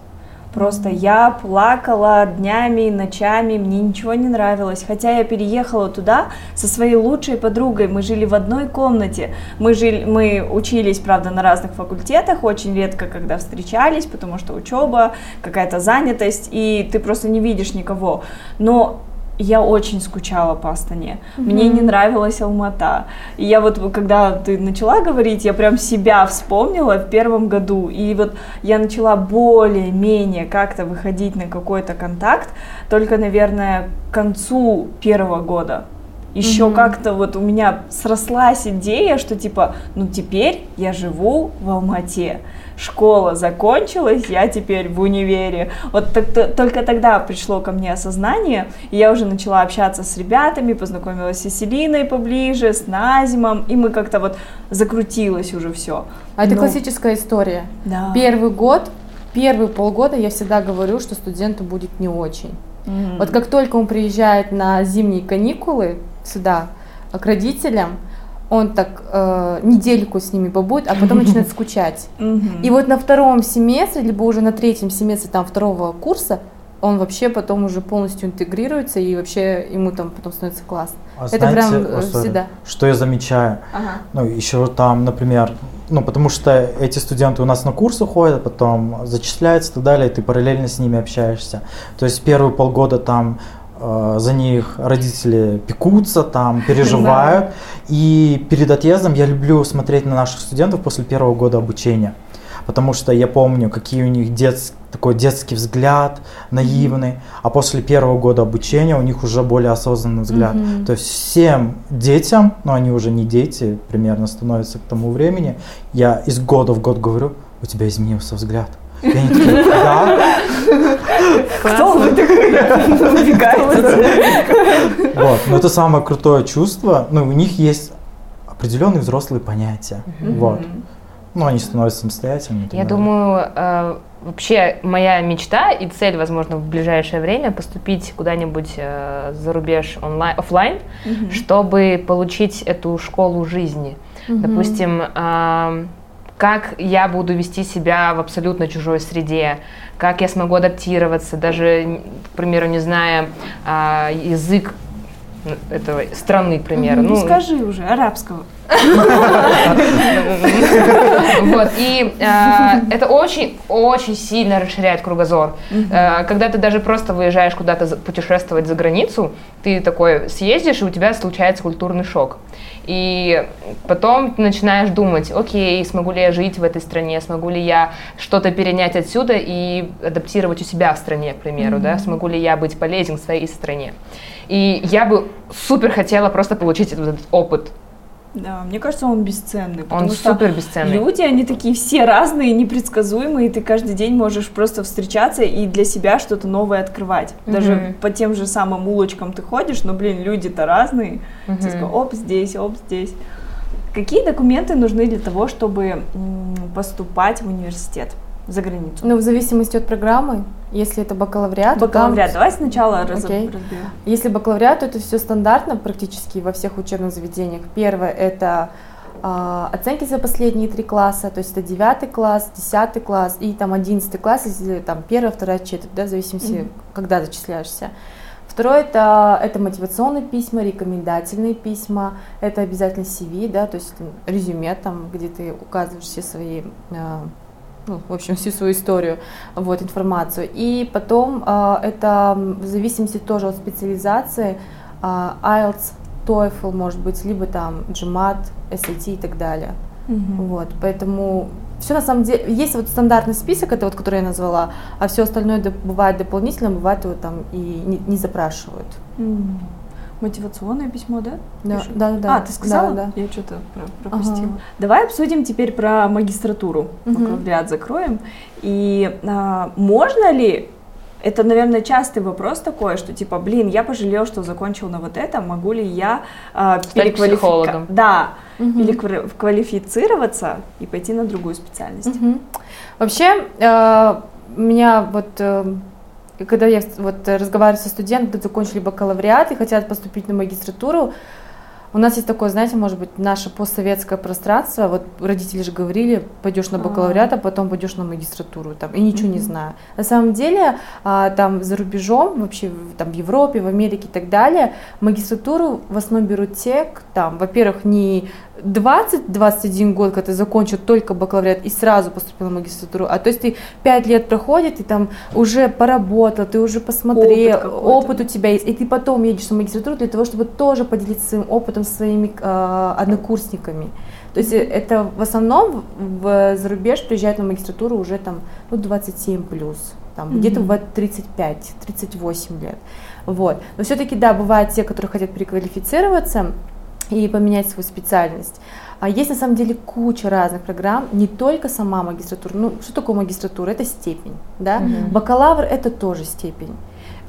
Просто я плакала днями, ночами, мне ничего не нравилось. Хотя я переехала туда со своей лучшей подругой, мы жили в одной комнате. Мы, жили, мы учились, правда, на разных факультетах, очень редко когда встречались, потому что учеба, какая-то занятость, и ты просто не видишь никого. Но я очень скучала по Астане. Mm-hmm. Мне не нравилась Алмата. И я вот, когда ты начала говорить, я прям себя вспомнила в первом году. И вот я начала более-менее как-то выходить на какой-то контакт только, наверное, к концу первого года. Еще mm-hmm. как-то вот у меня срослась идея, что типа, ну теперь я живу в Алмате школа закончилась, я теперь в универе. Вот так, только тогда пришло ко мне осознание, и я уже начала общаться с ребятами, познакомилась с Селиной поближе, с Назимом, и мы как-то вот закрутилось уже все. А Но... это классическая история. Да. Первый год, первые полгода я всегда говорю, что студенту будет не очень. Mm-hmm. Вот как только он приезжает на зимние каникулы сюда к родителям, он так э, недельку с ними побудет, а потом начинает скучать. И вот на втором семестре, либо уже на третьем семестре там второго курса, он вообще потом уже полностью интегрируется и вообще ему там потом становится классно. А Это знаете, прям э, всегда. Что я замечаю? Ага. Ну, еще там, например, ну, потому что эти студенты у нас на курсы ходят, потом зачисляются и так далее, и ты параллельно с ними общаешься. То есть первые полгода там за них родители пекутся, там, переживают. Да. И перед отъездом я люблю смотреть на наших студентов после первого года обучения. Потому что я помню, какие у них дет, такой детский взгляд, наивный, mm-hmm. а после первого года обучения у них уже более осознанный взгляд. Mm-hmm. То есть всем детям, но ну, они уже не дети, примерно становятся к тому времени, я из года в год говорю, у тебя изменился взгляд. И они такие, да. Кто вы такой? Убегаете. Вот, но это самое крутое чувство. Ну, у них есть определенные взрослые понятия. Вот. Ну, они становятся самостоятельными. Я думаю, э, вообще моя мечта и цель, возможно, в ближайшее время поступить куда-нибудь э, за рубеж онлайн, офлайн, чтобы получить эту школу жизни. Допустим, как я буду вести себя в абсолютно чужой среде, как я смогу адаптироваться, даже, к примеру, не зная а, язык этого страны, к примеру. Ну, ну скажи уже, арабского. Вот, и э, это очень-очень сильно расширяет кругозор. Э, когда ты даже просто выезжаешь куда-то путешествовать за границу, ты такой съездишь, и у тебя случается культурный шок. И потом ты начинаешь думать, окей, смогу ли я жить в этой стране, смогу ли я что-то перенять отсюда и адаптировать у себя в стране, к примеру, да, смогу ли я быть полезен в своей стране. И я бы супер хотела просто получить этот, этот опыт да, мне кажется, он бесценный. Он супер бесценный. Люди, они такие все разные, непредсказуемые, и ты каждый день можешь просто встречаться и для себя что-то новое открывать. Даже mm-hmm. по тем же самым улочкам ты ходишь, но, блин, люди-то разные. Mm-hmm. Ты такой, оп, здесь, оп, здесь. Какие документы нужны для того, чтобы поступать в университет? За границу? Ну, в зависимости от программы. Если это бакалавриат, бакалавриат. Там... Давай сначала okay. разберем. Если бакалавриат, то это все стандартно практически во всех учебных заведениях. Первое это э, оценки за последние три класса, то есть это девятый класс, десятый класс и там одиннадцатый класс, если там первая, вторая четверть, да, в зависимости, mm-hmm. когда зачисляешься. Второе это, это мотивационные письма, рекомендательные письма, это обязательно CV, да, то есть резюме, там, где ты указываешь все свои э, ну, в общем, всю свою историю, вот, информацию. И потом э, это в зависимости тоже от специализации, э, IELTS, TOEFL, может быть, либо там GMAT, SAT и так далее. Угу. Вот, поэтому все на самом деле, есть вот стандартный список, это вот, который я назвала, а все остальное бывает дополнительно, бывает его там и не, не запрашивают. Угу. Мотивационное письмо, да? Да, да, да. А, ты сказала? Да, да. Я что-то пропустила. Ага. Давай обсудим теперь про магистратуру. Угу. Бакалавриат закроем. И а, можно ли это, наверное, частый вопрос такой, что типа, блин, я пожалел, что закончил на вот это, могу ли я э, переквалифицироваться? Да, угу. переквалифицироваться и пойти на другую специальность. Угу. Вообще, э, меня вот э, и когда я вот разговариваю со студентами, которые закончили бакалавриат и хотят поступить на магистратуру, У нас есть такое, знаете, может быть, наше постсоветское пространство. Вот родители же говорили, пойдешь на бакалавриат, а потом пойдешь на магистратуру, там, и ничего не знаю. На самом деле, а, там за рубежом, вообще там в Европе, в Америке и так далее, магистратуру в основном берут те, там, во-первых, не 20-21 год, когда ты закончил только бакалавриат и сразу поступил на магистратуру, а то есть ты 5 лет проходит, и там уже поработал, ты уже посмотрел, Опыт опыт у тебя есть, и ты потом едешь на магистратуру для того, чтобы тоже поделиться своим опытом со своими э, однокурсниками. То есть это в основном в зарубеж приезжают на магистратуру уже там ну, 27 плюс, там, где-то в 35-38 лет. Вот. Но все-таки, да, бывают те, которые хотят переквалифицироваться и поменять свою специальность. А есть на самом деле куча разных программ, не только сама магистратура. Ну, что такое магистратура? Это степень, да? Бакалавр это тоже степень.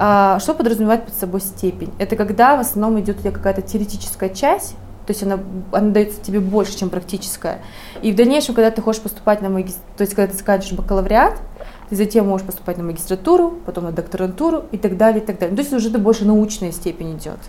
А, что подразумевает под собой степень? Это когда в основном идет у тебя какая-то теоретическая часть, то есть она, она дается тебе больше, чем практическая. И в дальнейшем, когда ты хочешь поступать на магистратуру, то есть когда ты заканчиваешь бакалавриат, ты затем можешь поступать на магистратуру, потом на докторантуру и так далее, и так далее. Ну, То есть уже это больше научная степень идет.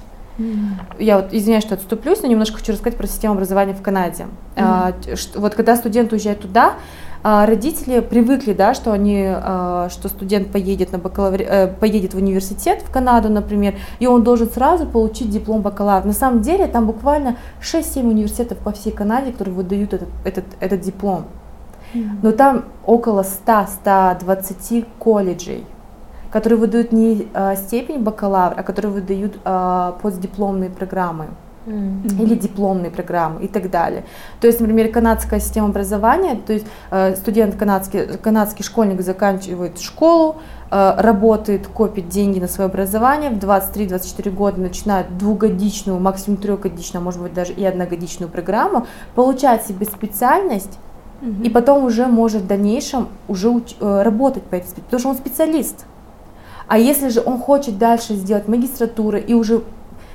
Я вот извиняюсь, что отступлюсь, но немножко хочу рассказать про систему образования в Канаде. А, т- что- вот когда студент уезжает туда, а, родители привыкли, да, что они, а, что студент поедет на бакалаври... э, поедет в университет в Канаду, например, и он должен сразу получить диплом бакалавра. На самом деле там буквально 6-7 университетов по всей Канаде, которые выдают этот, этот, этот диплом. Но там около 100-120 колледжей, которые выдают не а, степень бакалавра, а которые выдают а, постдипломные программы или дипломные программы и так далее. То есть, например, канадская система образования, то есть э, студент канадский, канадский школьник заканчивает школу, э, работает, копит деньги на свое образование, в 23-24 года начинает двухгодичную, максимум трехгодичную, может быть даже и одногодичную программу, получает себе специальность, и потом уже может в дальнейшем уже уч- э, работать по этой специальности, потому что он специалист. А если же он хочет дальше сделать магистратуру и уже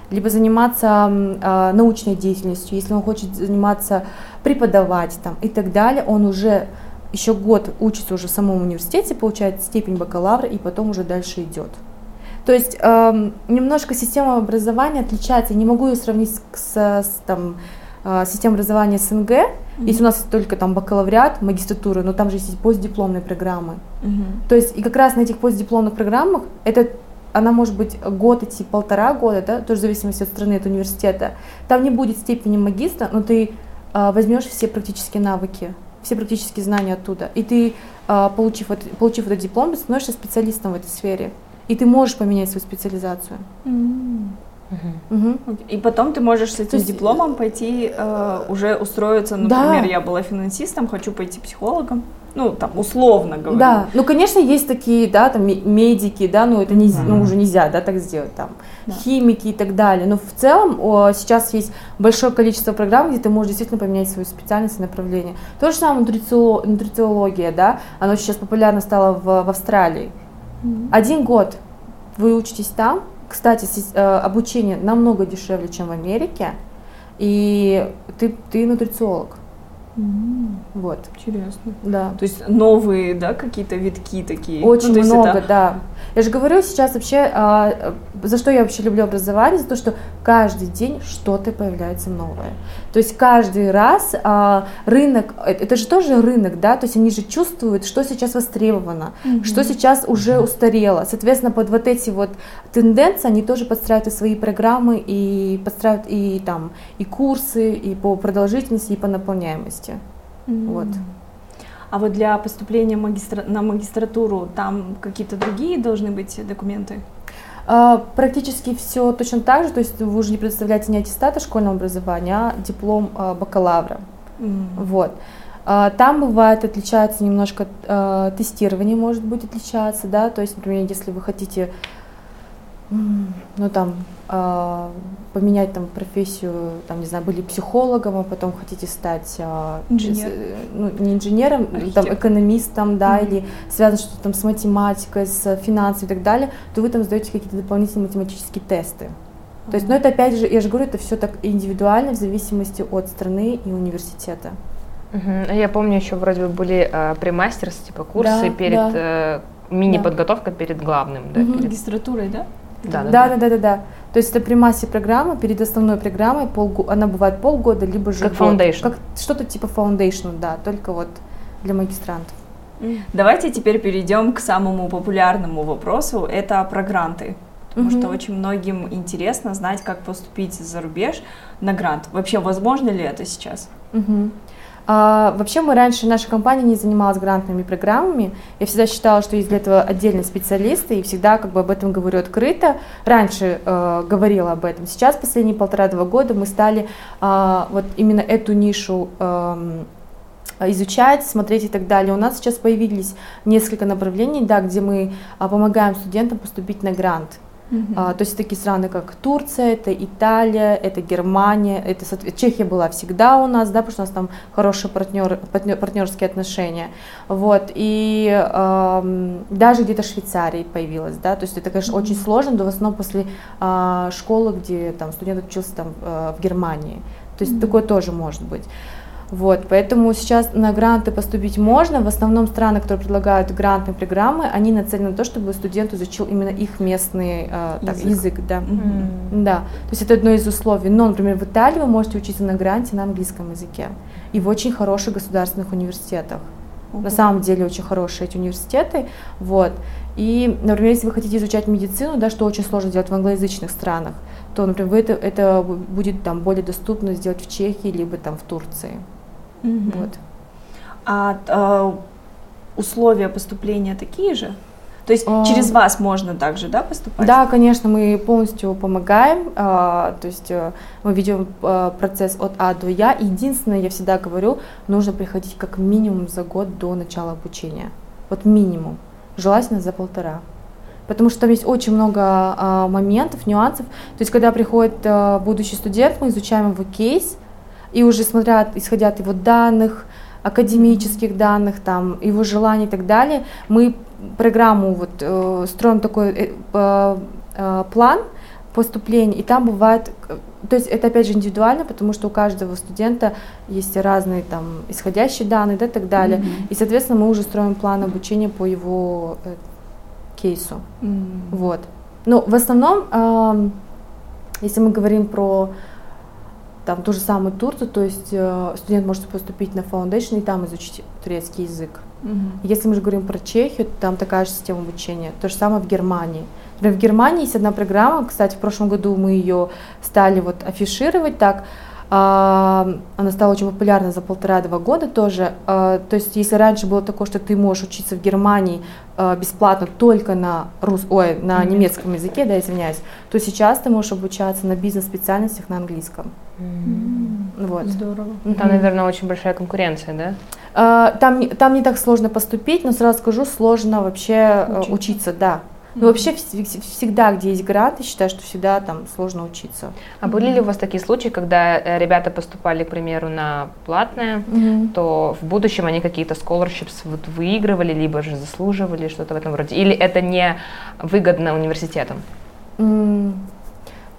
либо заниматься а, научной деятельностью, если он хочет заниматься преподавать там и так далее, он уже еще год учится уже в самом университете, получает степень бакалавра и потом уже дальше идет. То есть эм, немножко система образования отличается. Я не могу ее сравнить с- с, там, э, системой образования СНГ. Если у нас только там бакалавриат, магистратура, но там же есть постдипломные программы. То есть и как раз на этих постдипломных программах это она может быть год идти, полтора года, да, тоже в зависимости от страны, от университета. Там не будет степени магистра, но ты а, возьмешь все практические навыки, все практические знания оттуда. И ты, а, получив, это- получив этот диплом, ты становишься специалистом в этой сфере. И ты можешь поменять свою специализацию. Мгм. Окей. И потом ты можешь с этим есть- дипломом пойти э, уже устроиться, Да. например, я была финансистом, хочу пойти психологом, ну там условно говоря. Да, ну конечно есть такие, да, там ме- медики, да, ну это не, ну уже нельзя, да, так сделать, там Да. химики и так далее. Но в целом о, сейчас есть большое количество программ, где ты можешь действительно поменять свою специальность и направление. То же самое нутрицио- нутрициология, да, оно сейчас популярно стало в, в Австралии. Один год вы учитесь там. Кстати, э, обучение намного дешевле, чем в Америке. И ты, ты нутрициолог. Вот, Интересно. да. То есть новые, да, какие-то витки такие. Очень Ну, есть много, это- да. Я же говорю сейчас вообще, а, за что я вообще люблю образование, за то, что каждый день что-то появляется новое. То есть каждый раз а, рынок, э, это же тоже рынок, да, то есть они же чувствуют, что сейчас востребовано, что сейчас уже устарело. Соответственно, под вот эти вот тенденции они тоже подстраивают и свои программы, и подстраивают и там и курсы, и по продолжительности, и по наполняемости. Вот. А вот для поступления магистра- на магистратуру там какие-то другие должны быть документы? А, Практически все точно так же, то есть вы уже не предоставляете не аттестат о школьном образовании, а диплом а, бакалавра. М. Вот. А, Там бывает отличается немножко тестирование может быть отличаться, да, то есть, например, если вы хотите, ну там а, поменять там профессию, там не знаю, были психологом, а потом хотите стать а, Инженер. э, ну не инженером, там Архитектор. экономистом, да, Мгм. или связано что-то там с математикой, с финансами и так далее, то вы там сдаете какие-то дополнительные математические тесты. То есть, ну это опять же, я же говорю, это все так индивидуально в зависимости от страны и университета. Мгм. Я помню, еще вроде бы были э, премастерс, типа курсы Да, перед да. э, мини-подготовка перед главным. Да, Мгм. перед- Магистратурой, да? Да, да, Да, да, да, да, да. То есть это при массе программы, перед основной программой полгу- она бывает полгода, либо же Как год. foundation. Как что-то типа foundation, да, только вот для магистрантов. Давайте теперь перейдем к самому популярному вопросу. Это про гранты. Потому Мгм. что очень многим интересно знать, как поступить за рубеж на грант. Вообще, возможно ли это сейчас? Мгм. А, вообще мы раньше, наша компания не занималась грантными программами. Я всегда считала, что есть для этого отдельные специалисты, и всегда как бы об этом говорю открыто. Раньше э, говорила об этом. Сейчас, последние полтора-два года, мы стали а, вот именно эту нишу эм, изучать, смотреть и так далее. У нас сейчас появились несколько направлений, да, где мы а, помогаем студентам поступить на грант. А, то есть такие страны, как Турция, это Италия, это Германия, это Чехия была всегда у нас, да, потому что у нас там хорошие партнер, партнер- партнерские отношения, вот, и ам, даже где-то Швейцария появилась, да, то есть это, конечно, очень сложно, но в основном после а, школы, где там студент учился там э, в Германии, то есть такое тоже может быть. Вот, поэтому сейчас на гранты поступить можно. В основном страны, которые предлагают грантные программы, они нацелены на то, чтобы студент изучил именно их местный э, так, Язык. язык. да. Мгм. Да, то есть это одно из условий. Но, например, в Италии вы можете учиться на гранте на английском языке и в очень хороших государственных университетах. На самом деле очень хорошие эти университеты, вот. И, например, если вы хотите изучать медицину, да, что очень сложно делать в англоязычных странах, то, например, вы это, это будет там более доступно сделать в Чехии либо там в Турции. Мгм. Вот. А э, условия поступления такие же? То есть А. через вас можно также, да, поступать? Да, конечно, мы полностью помогаем, а, то есть э, мы ведем а, процесс от А до Я. Единственное, я всегда говорю, нужно приходить как минимум за год до начала обучения. Вот минимум. Желательно за полтора. Потому что там есть очень много а, моментов, нюансов. То есть, когда приходит а, будущий студент, мы изучаем его кейс, и уже смотря, исходя от его данных, академических данных, там, его желаний и так далее, мы программу вот э, строим такой э, э, э, план поступления, и там бывает, э, то есть это опять же индивидуально, потому что у каждого студента есть разные там исходящие данные, да, и так далее, Мгм. и соответственно мы уже строим план обучения по его э, кейсу. М. Вот. Ну, в основном, ам, если мы говорим про там ту же самую Турцию, то есть э, студент может поступить на foundation и там изучить турецкий язык. Мгм. Если мы же говорим про Чехию, то там такая же система обучения. То же самое в Германии. Например, в Германии есть одна программа, кстати, в прошлом году мы ее стали вот афишировать так. А, Она стала очень популярна за полтора-два года тоже. А, То есть, если раньше было такое, что ты можешь учиться в Германии а, бесплатно только на рус... Ой, на немецком языке, да, извиняюсь, то сейчас ты можешь обучаться на бизнес-специальностях на английском. Вот. Здорово. Там, наверное, очень большая конкуренция, да? Там, не- там не так сложно поступить, но сразу скажу, сложно вообще э, Учиться. учиться, да. Ну, вообще вс- вс- всегда, где есть грант, я считаю, что всегда там сложно учиться. А были ли у вас такие случаи, когда э, ребята поступали, к примеру, на платное, то в будущем они какие-то scholarships вот выигрывали, либо же заслуживали, что-то в этом роде? Или это не выгодно университетам?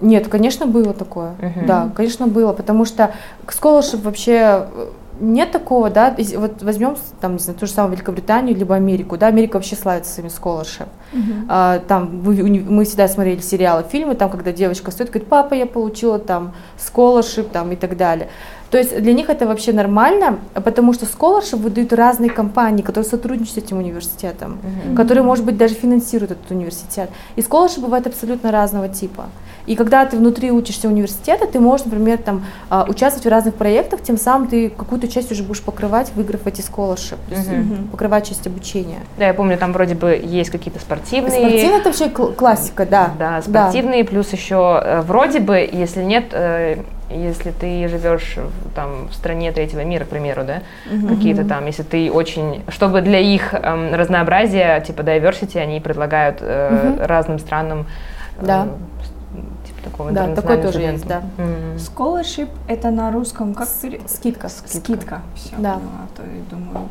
Нет, конечно, было такое. Мгм. Да, конечно, было, потому что scholarship вообще э, нет такого, да, вот возьмем там, не знаю, ту же самую Великобританию, либо Америку, да, Америка вообще славится своими scholarship. Мгм. А, там уни- мы всегда смотрели сериалы, фильмы, там, когда девочка стоит, говорит, папа, я получила там scholarship, там и так далее. То есть для них это вообще нормально, потому что scholarship выдают разные компании, которые сотрудничают с этим университетом, которые, может быть, даже финансируют этот университет. И scholarship бывает абсолютно разного типа. И когда ты внутри учишься университета, ты можешь, например, там, а, участвовать в разных проектах, тем самым ты какую-то часть уже будешь покрывать, выиграв эти scholarship, то есть Мгм. покрывать часть обучения. Да, я помню, там вроде бы есть какие-то спортивные... Спортивный это вообще кл- классика, да. Да, спортивные, плюс еще э, вроде бы, если нет, э, если ты живешь там в стране третьего мира, к примеру, да, Мгм. какие-то там, если ты очень, чтобы для их эм, разнообразия, типа diversity, они предлагают э, Мгм. разным странам э, Да. Такого Да, такое интернационального тоже есть, студента. да. Мгм. Scholarship это на русском как пере- Скидка. Скидка. Все, Да. поняла, то я думаю.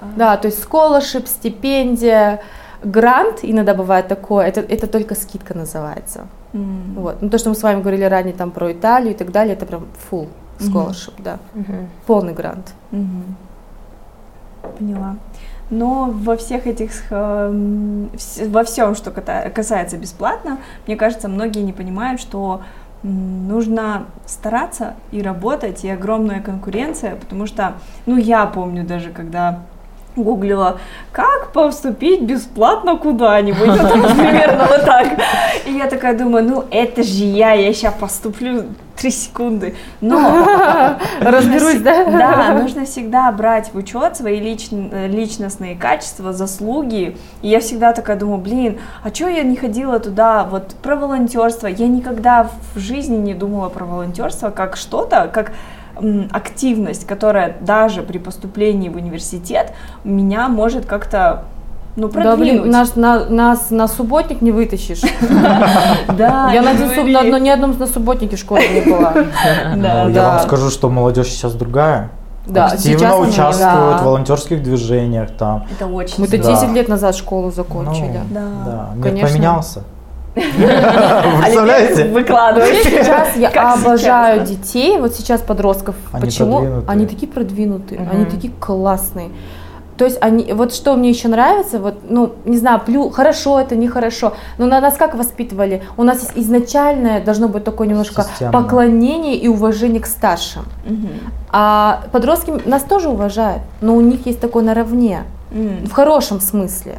а, Да, то есть scholarship, стипендия, грант, иногда бывает такое, это, это только скидка называется. м. Вот. Ну, то, что мы с вами говорили ранее там про Италию и так далее, это прям full scholarship, да, Мгм. полный грант. Мгм. Поняла. Но во всех этих, э, во всем, что касается бесплатно, мне кажется, многие не понимают, что нужно стараться и работать, и огромная конкуренция, потому что, ну, я помню даже, когда гуглила, как поступить бесплатно куда-нибудь, ну, там, примерно вот так. И я такая думаю, ну, это же я, я сейчас поступлю три секунды. Но разберусь, да? Да, нужно всегда брать в учет свои личностные качества, заслуги. И я всегда такая думаю, блин, а что я не ходила туда, вот про волонтерство. Я никогда в жизни не думала про волонтерство как что-то, как активность, которая даже при поступлении в университет меня может как-то ну, продвинуть. Да, блин, нас на, нас на субботник не вытащишь. Да. Я на ни одном на субботнике школе не была. Ну, я вам скажу, что молодежь сейчас другая. Да, активно участвуют в волонтерских движениях там. Это очень Мы-то 10 лет назад школу закончили. Ну, да, мир поменялся. Представляете? Выкладывайте. Сейчас я обожаю детей, вот сейчас подростков. Почему? Они такие продвинутые, они такие классные. То есть они, вот что мне еще нравится, вот, ну, не знаю, плю, хорошо это, нехорошо, но на нас как воспитывали? У нас есть изначальное, должно быть такое немножко Системно. поклонение и уважение к старшим. Угу. А подростки нас тоже уважают, но у них есть такое наравне, угу. в хорошем смысле.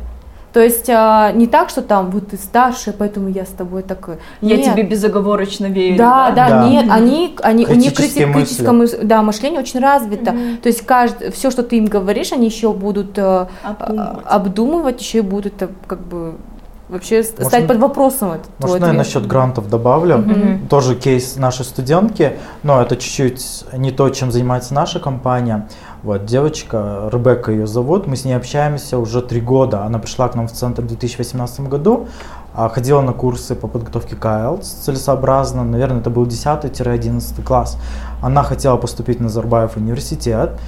То есть а, не так, что там вот ты старше, поэтому я с тобой так. Я нет. тебе безоговорочно верю. Да, да, да, нет, они, они у них крити- критическое мыс- да, мышление очень развито. Mm-hmm. То есть каждый, все, что ты им говоришь, они еще будут э, обдумывать. обдумывать, еще и будут э, как бы вообще можно, стать под вопросом этот Можно я насчет грантов добавлю? Mm-hmm. Тоже кейс нашей студентки, но это чуть-чуть не то, чем занимается наша компания. Вот, девочка, Ребекка ее зовут, мы с ней общаемся уже три года. Она пришла к нам в центр в 2018 году, а, ходила на курсы по подготовке к IELTS целесообразно, наверное, это был 10-11 класс. Она хотела поступить на Зарбаев университет,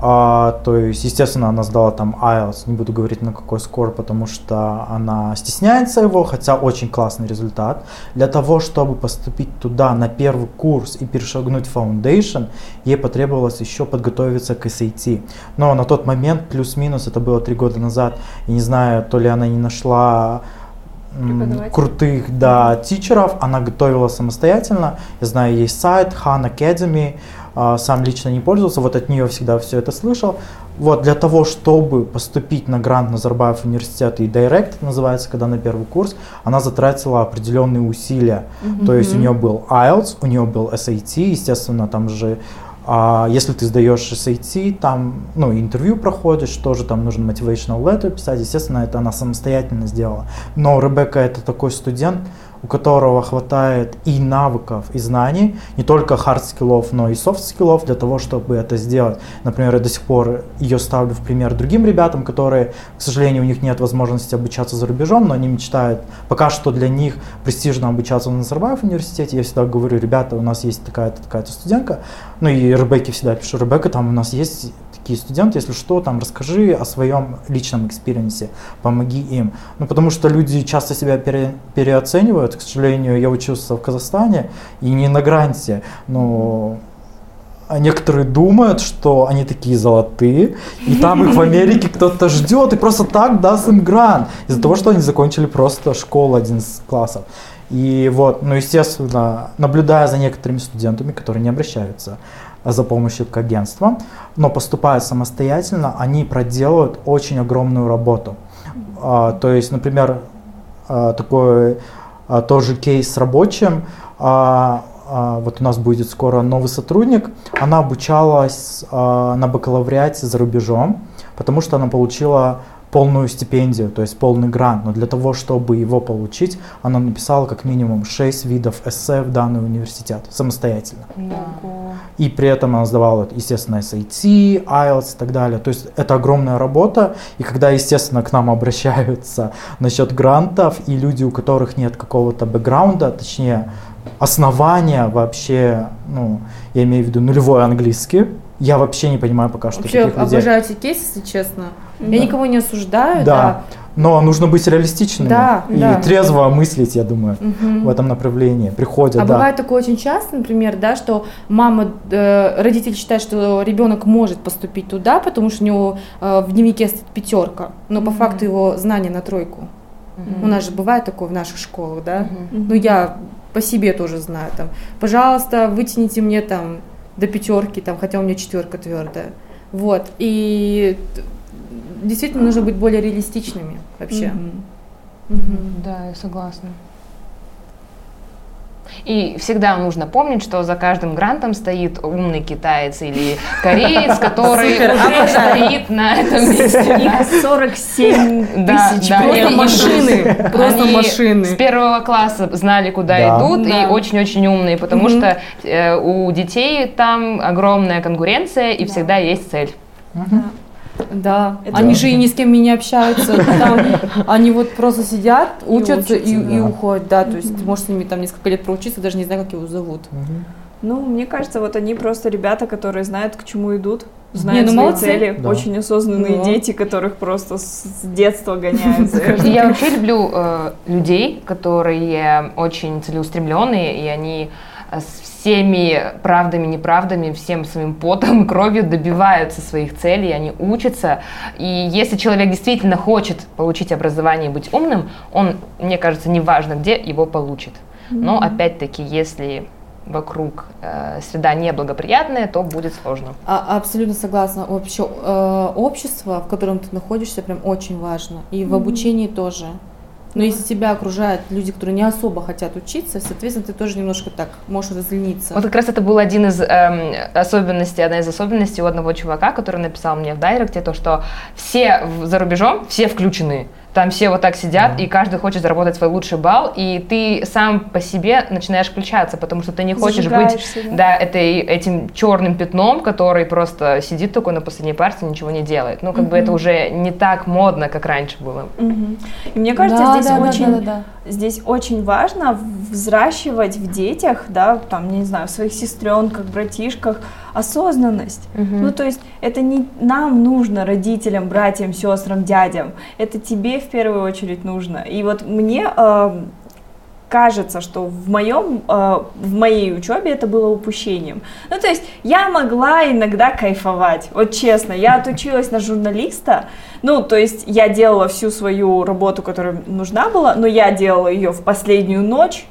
а, то есть, естественно, она сдала там IELTS, не буду говорить на какой скор, потому что она стесняется его, хотя очень классный результат. Для того, чтобы поступить туда на первый курс и перешагнуть Foundation, ей потребовалось еще подготовиться к SAT. Но на тот момент, плюс-минус, это было три года назад, я не знаю, то ли она не нашла крутых да, тичеров, она готовила самостоятельно. Я знаю, есть сайт Han Academy, сам лично не пользовался, вот от нее всегда все это слышал. Вот для того, чтобы поступить на грант Назарбаев университет и Direct, называется, когда на первый курс, она затратила определенные усилия. Mm-hmm. То есть у нее был IELTS, у нее был SAT, естественно, там же а если ты сдаешь SAT, там, ну, интервью проходишь, тоже там нужно motivational letter писать, естественно, это она самостоятельно сделала. Но Ребекка это такой студент, у которого хватает и навыков, и знаний, не только hard skill ов, но и soft skill ов для того, чтобы это сделать. Например, я до сих пор ее ставлю в пример другим ребятам, которые, к сожалению, у них нет возможности обучаться за рубежом, но они мечтают, пока что для них престижно обучаться в Назарбаев университете. Я всегда говорю, ребята, у нас есть такая-то, такая-то студентка, ну и Ребекке всегда пишу, Ребекка, там у нас есть такие студенты, если что, там расскажи о своем личном experience е, помоги им. Ну, потому что люди часто себя пере, переоценивают. К сожалению, я учился в Казахстане и не на гранте, но а некоторые думают, что они такие золотые, и там их в Америке кто-то ждет и просто так даст им грант из-за того, что они закончили просто школу 11 классов. И вот, ну, естественно, наблюдая за некоторыми студентами, которые не обращаются за помощью к агентствам, но поступая самостоятельно, они проделывают очень огромную работу. А, то есть, например, а, такой а, тоже кейс с рабочим. Вот у нас будет скоро новый сотрудник. Она обучалась на бакалавриате за рубежом, потому что она получила полную стипендию, то есть полный грант. Но для того, чтобы его получить, она написала как минимум 6 видов эссе в данный университет самостоятельно. Да. И при этом она сдавала, естественно, SAT, IELTS и так далее. То есть это огромная работа. И когда, естественно, к нам обращаются насчет грантов, и люди, у которых нет какого-то бэкграунда, точнее, основания вообще, ну, я имею в виду нулевой английский, Я вообще не понимаю пока что Вообще таких людей. обожаю эти кейсы, если честно. Я Да. никого не осуждаю, Да. Но нужно быть реалистичными Да, и да. трезво мыслить, я думаю, Мгм. в этом направлении. Приходят, А да. бывает такое очень часто, например, да, что мама, э, родитель считает, что ребенок может поступить туда, потому что у него э, в дневнике стоит пятерка, но по факту его знания на тройку. Мгм. У нас же бывает такое в наших школах, да. Мгм. Ну я по себе тоже знаю, там, пожалуйста, вытяните мне там до пятерки, там, хотя у меня четверка твердая. Вот. И действительно нужно быть более реалистичными вообще. Мгм. Мгм. Да, я согласна. И всегда нужно помнить, что за каждым грантом стоит умный китаец или кореец, который уже стоит на этом месте. Их 47 Да, тысяч. Просто машины, просто машины. С первого класса знали, куда Да. идут, и очень-очень умные, потому что э, у детей там огромная конкуренция, и Да. всегда есть цель. Да, Это они да. же и ни с кем не общаются, там, они вот просто сидят, учатся и, учатся, и да. уходят, да, то есть ты можешь с ними там несколько лет проучиться, даже не знаю, как его зовут. Мгм. Ну, мне кажется, вот они просто ребята, которые знают, к чему идут, знают ну свои молодцы. цели, Да. очень осознанные Да. дети, которых просто с детства гоняют. И Я вообще люблю э, людей, которые очень целеустремленные, и они с всеми правдами, неправдами, всем своим потом кровью добиваются своих целей, они учатся. И если человек действительно хочет получить образование и быть умным, он, мне кажется, неважно где, его получит. Но опять-таки, если вокруг э, среда неблагоприятная, то будет сложно. А, абсолютно согласна. Вообще э, общество, в котором ты находишься, прям очень важно. И в обучении тоже. Но если тебя окружают люди, которые не особо хотят учиться, соответственно, ты тоже немножко так можешь разлениться. Вот как раз это был один из эм, особенностей, одна из особенностей у одного чувака, который написал мне в дайректе, то, что все за рубежом, все включены. Там все вот так сидят, и каждый хочет заработать свой лучший балл, и ты сам по себе начинаешь включаться, потому что ты не хочешь быть да? этой, этим черным пятном, который просто сидит такой на последней партии, ничего не делает. Ну, как бы это уже не так модно, как раньше было. Мгм. И мне кажется, Да, здесь да, да, очень да, да, да. здесь очень важно взращивать в детях, да, там, не знаю, в своих сестренках, братишках осознанность. Ну, то есть это не нам нужно, родителям, братьям, сестрам, дядям. Это тебе в первую очередь нужно. И вот мне э, кажется, что в моем, э, в моей учебе это было упущением. Ну, то есть я могла иногда кайфовать. Вот честно, я отучилась на журналиста. Ну, то есть я делала всю свою работу, которая нужна была, но я делала ее в последнюю ночь.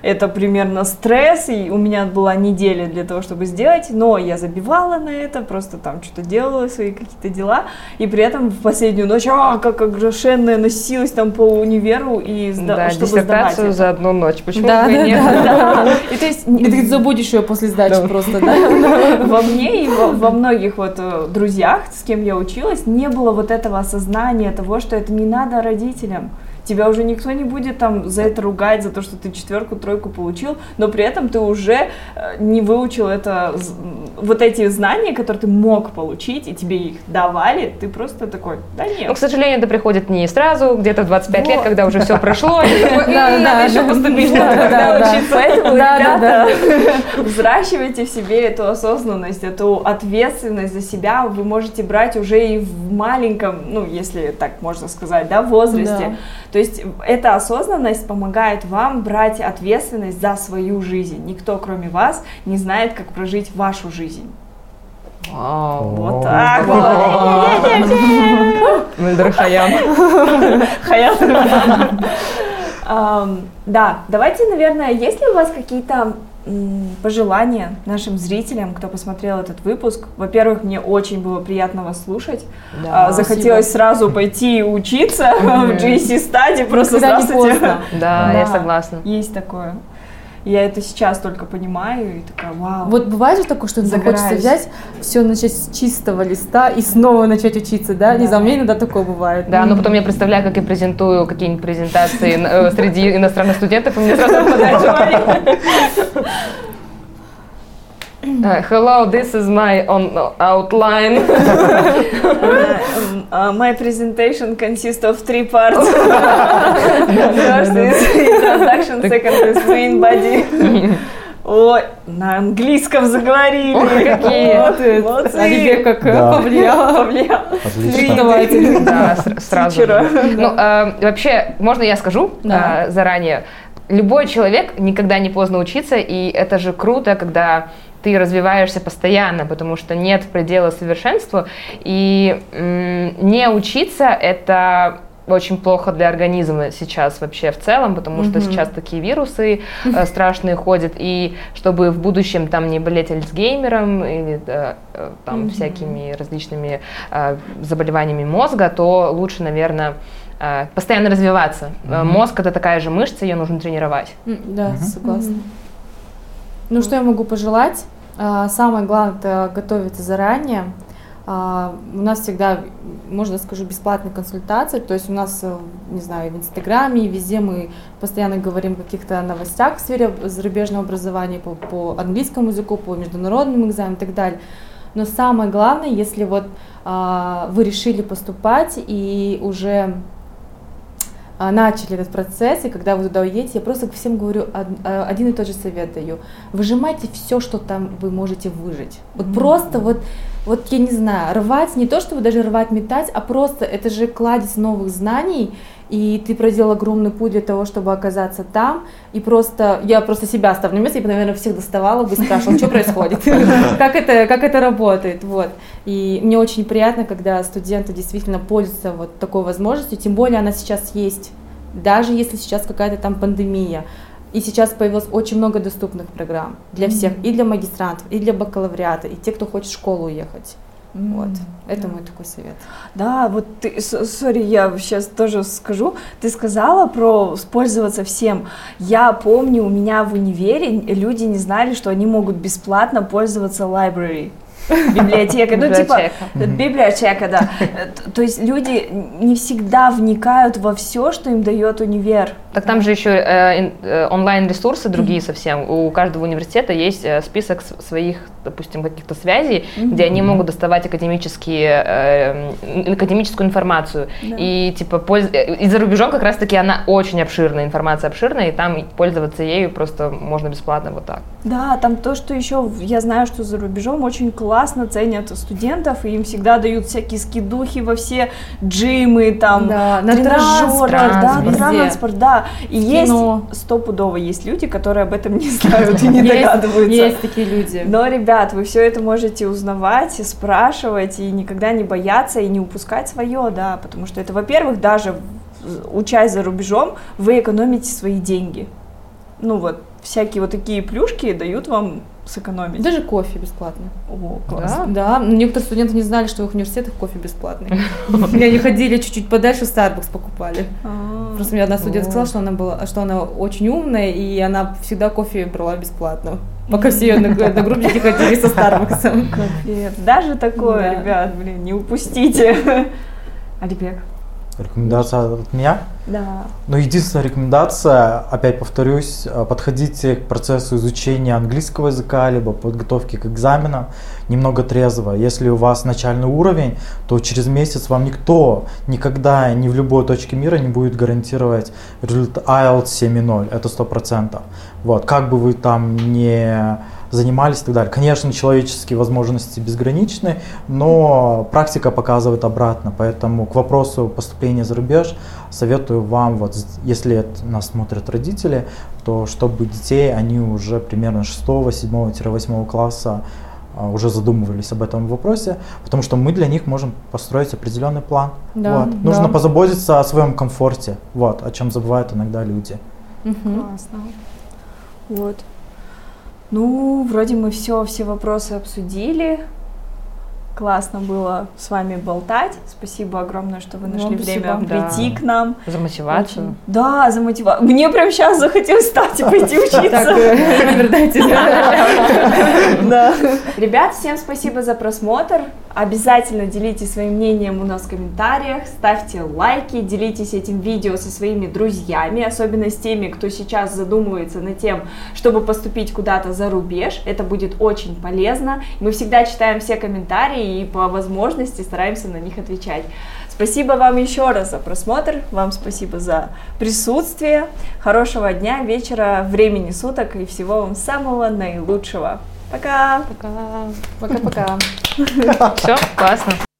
Это примерно стресс, и у меня была неделя для того, чтобы сделать, но я забивала на это, просто там что-то делала, свои какие-то дела, и при этом в последнюю ночь, а, как оглашенная носилась там по универу, и сда- да, чтобы сдавать это. за одну ночь. Почему Да, бы и да, нет? да. Да. И то есть И ты забудешь ее после сдачи Да. просто, да? во мне и во, во многих вот э, друзьях, с кем я училась, не было вот этого осознания того, что это не надо родителям. Тебя уже никто не будет там за это ругать, за то, что ты четверку, тройку получил, но при этом ты уже э, не выучил это, вот эти знания, которые ты мог получить, и тебе их давали, ты просто такой, да Ну, нет. к сожалению, это приходит не сразу, где-то в 25 лет, Вот. когда уже все прошло, и такой, «М, Да, надо еще поступить, надо учиться. Поэтому, ребята, взращивайте в себе эту осознанность, эту ответственность за себя. Вы можете брать уже и в маленьком, ну, если так можно сказать, да, возрасте. То есть эта осознанность помогает вам брать ответственность за свою жизнь. Никто, кроме вас, не знает, как прожить вашу жизнь. Вау. Вот так вот. Мульдер Хаям. Хаят. Ам, Да, давайте, наверное, есть ли у вас какие-то пожелания нашим зрителям, кто посмотрел этот выпуск? Во-первых, мне очень было приятно вас слушать. Да, А, Захотелось сразу пойти учиться в GC Study, просто Никогда не здравствуйте. поздно. Да, я Да. согласна. Есть такое. Я это сейчас только понимаю и такая, вау. Вот бывает же такое, что иногда хочется Загораюсь. взять все начать с чистого листа и снова начать учиться, да? Не знаю, у меня иногда такое бывает. Да, но потом я представляю, как я презентую какие-нибудь презентации э, среди иностранных студентов, и мне сразу желание. Uh, Hello, this is my on outline. Um, uh, my presentation consists of three parts. First is introduction, second is main body. Ой, на английском заговорили. Ой, какие. Вот, молодцы. Оливье как э, Да. повлиял. Повлиял. Отлично. Давайте. Да, сразу. Ну, э, вообще, можно я скажу Да. э, заранее? Любой человек никогда не поздно учиться, и это же круто, когда ты развиваешься постоянно, потому что нет предела совершенству, и м, не учиться это очень плохо для организма сейчас вообще в целом, потому что Мгм. сейчас такие вирусы э, страшные ходят, и чтобы в будущем там не болеть Альцгеймером или э, э, там Мгм. всякими различными э, заболеваниями мозга, то лучше, наверное, э, постоянно развиваться. Э, Мгм. Мозг это такая же мышца, ее нужно тренировать. М, Да, Мгм. согласна. Ну, что я могу пожелать? А, Самое главное это готовиться заранее. А, У нас всегда, можно скажу, бесплатные консультации. То есть у нас, э, не знаю, в Инстаграме, везде мы постоянно говорим о каких-то новостях в сфере зарубежного образования по, по английскому языку, по международным экзаменам и так далее. Но самое главное, если вот а, вы решили поступать и уже начали этот процесс, и когда вы туда уедете, я просто всем говорю а, один и тот же совет даю. Выжимайте все, что там вы можете выжить. Вот Мгм. просто вот, вот я не знаю, рвать, не то чтобы даже рвать, метать, а просто это же кладезь новых знаний, и ты проделал огромный путь для того, чтобы оказаться там, и просто, я просто себя ставлю на место, я бы, наверное, всех доставала бы и спрашивала, что происходит, как это, как это работает, вот. И мне очень приятно, когда студенты действительно пользуются вот такой возможностью, тем более она сейчас есть, даже если сейчас какая-то там пандемия. И сейчас появилось очень много доступных программ для всех, и для магистрантов, и для бакалавриата, и те, кто хочет в школу уехать. Вот, это мой такой совет. Да, вот ты, сори, я сейчас тоже скажу. Ты сказала про пользоваться всем. Я помню, у меня в универе люди не знали, что они могут бесплатно пользоваться library. Библиотека, ну типа Библиотека. библиотека, да. Э, То есть люди не всегда вникают во все, что им дает универ. Так там же еще э, э, онлайн-ресурсы другие совсем. У каждого университета есть э, список своих, допустим, каких-то связей, где они могут доставать академические, э, академическую информацию. Да. И типа польз- э, и за рубежом как раз-таки она очень обширная, информация обширная, и там пользоваться ею просто можно бесплатно вот так. Да, там то, что еще я знаю, что за рубежом очень классно ценят студентов, и им всегда дают всякие скидухи во все джимы, там, Да, на тренажеры, транспорт, да, везде. транспорт, да. И В есть кино. стопудово есть люди, которые об этом не знают и не догадываются. Есть такие люди. Но, ребят, вы все это можете узнавать, и спрашивать, и никогда не бояться, и не упускать свое, да, потому что это, во-первых, даже учась за рубежом, вы экономите свои деньги. Ну вот, всякие вот такие плюшки дают вам сэкономить. Даже кофе бесплатно. О, классно. Да, но некоторые студенты не знали, что в их университетах кофе бесплатный. И они ходили чуть-чуть подальше, Starbucks покупали. А, Просто мне одна студентка сказала, что она была, что она очень умная, и она всегда кофе брала бесплатно. Пока все ее одногруппники ходили со Старбаксом. Даже такое, Да. ребят, блин, не упустите. Алибек. Рекомендация от меня? Да. Ну, единственная рекомендация, опять повторюсь, э, подходите к процессу изучения английского языка, либо подготовки к экзаменам немного трезво. Если у вас начальный уровень, то через месяц вам никто никогда ни в любой точке мира не будет гарантировать результат IELTS 7.0, это 100%. Вот, как бы вы там не занимались и так далее. Конечно, человеческие возможности безграничны, но практика показывает обратно. Поэтому к вопросу поступления за рубеж советую вам, вот если нас смотрят родители, то чтобы детей, они уже примерно 6, 7-8 класса а, уже задумывались об этом вопросе, потому что мы для них можем построить определенный план. Да, вот. Нужно да. позаботиться о своем комфорте, вот, о чем забывают иногда люди. Мгм. Классно. Вот. Ну, вроде мы все, все вопросы обсудили. Классно было с вами болтать. Спасибо огромное, что вы нашли Вам время спасибо. прийти Да. к нам. За мотивацию. Да, за мотивацию. Мне прям сейчас захотелось встать и пойти учиться. э. Да. Ребят, всем спасибо за просмотр. Обязательно делитесь своим мнением у нас в комментариях, ставьте лайки, делитесь этим видео со своими друзьями, особенно с теми, кто сейчас задумывается над тем, чтобы поступить куда-то за рубеж. Это будет очень полезно. Мы всегда читаем все комментарии и по возможности стараемся на них отвечать. Спасибо вам еще раз за просмотр, вам спасибо за присутствие. Хорошего дня, вечера, времени суток и всего вам самого наилучшего. Пока! Пока. Пока-пока. Все, классно.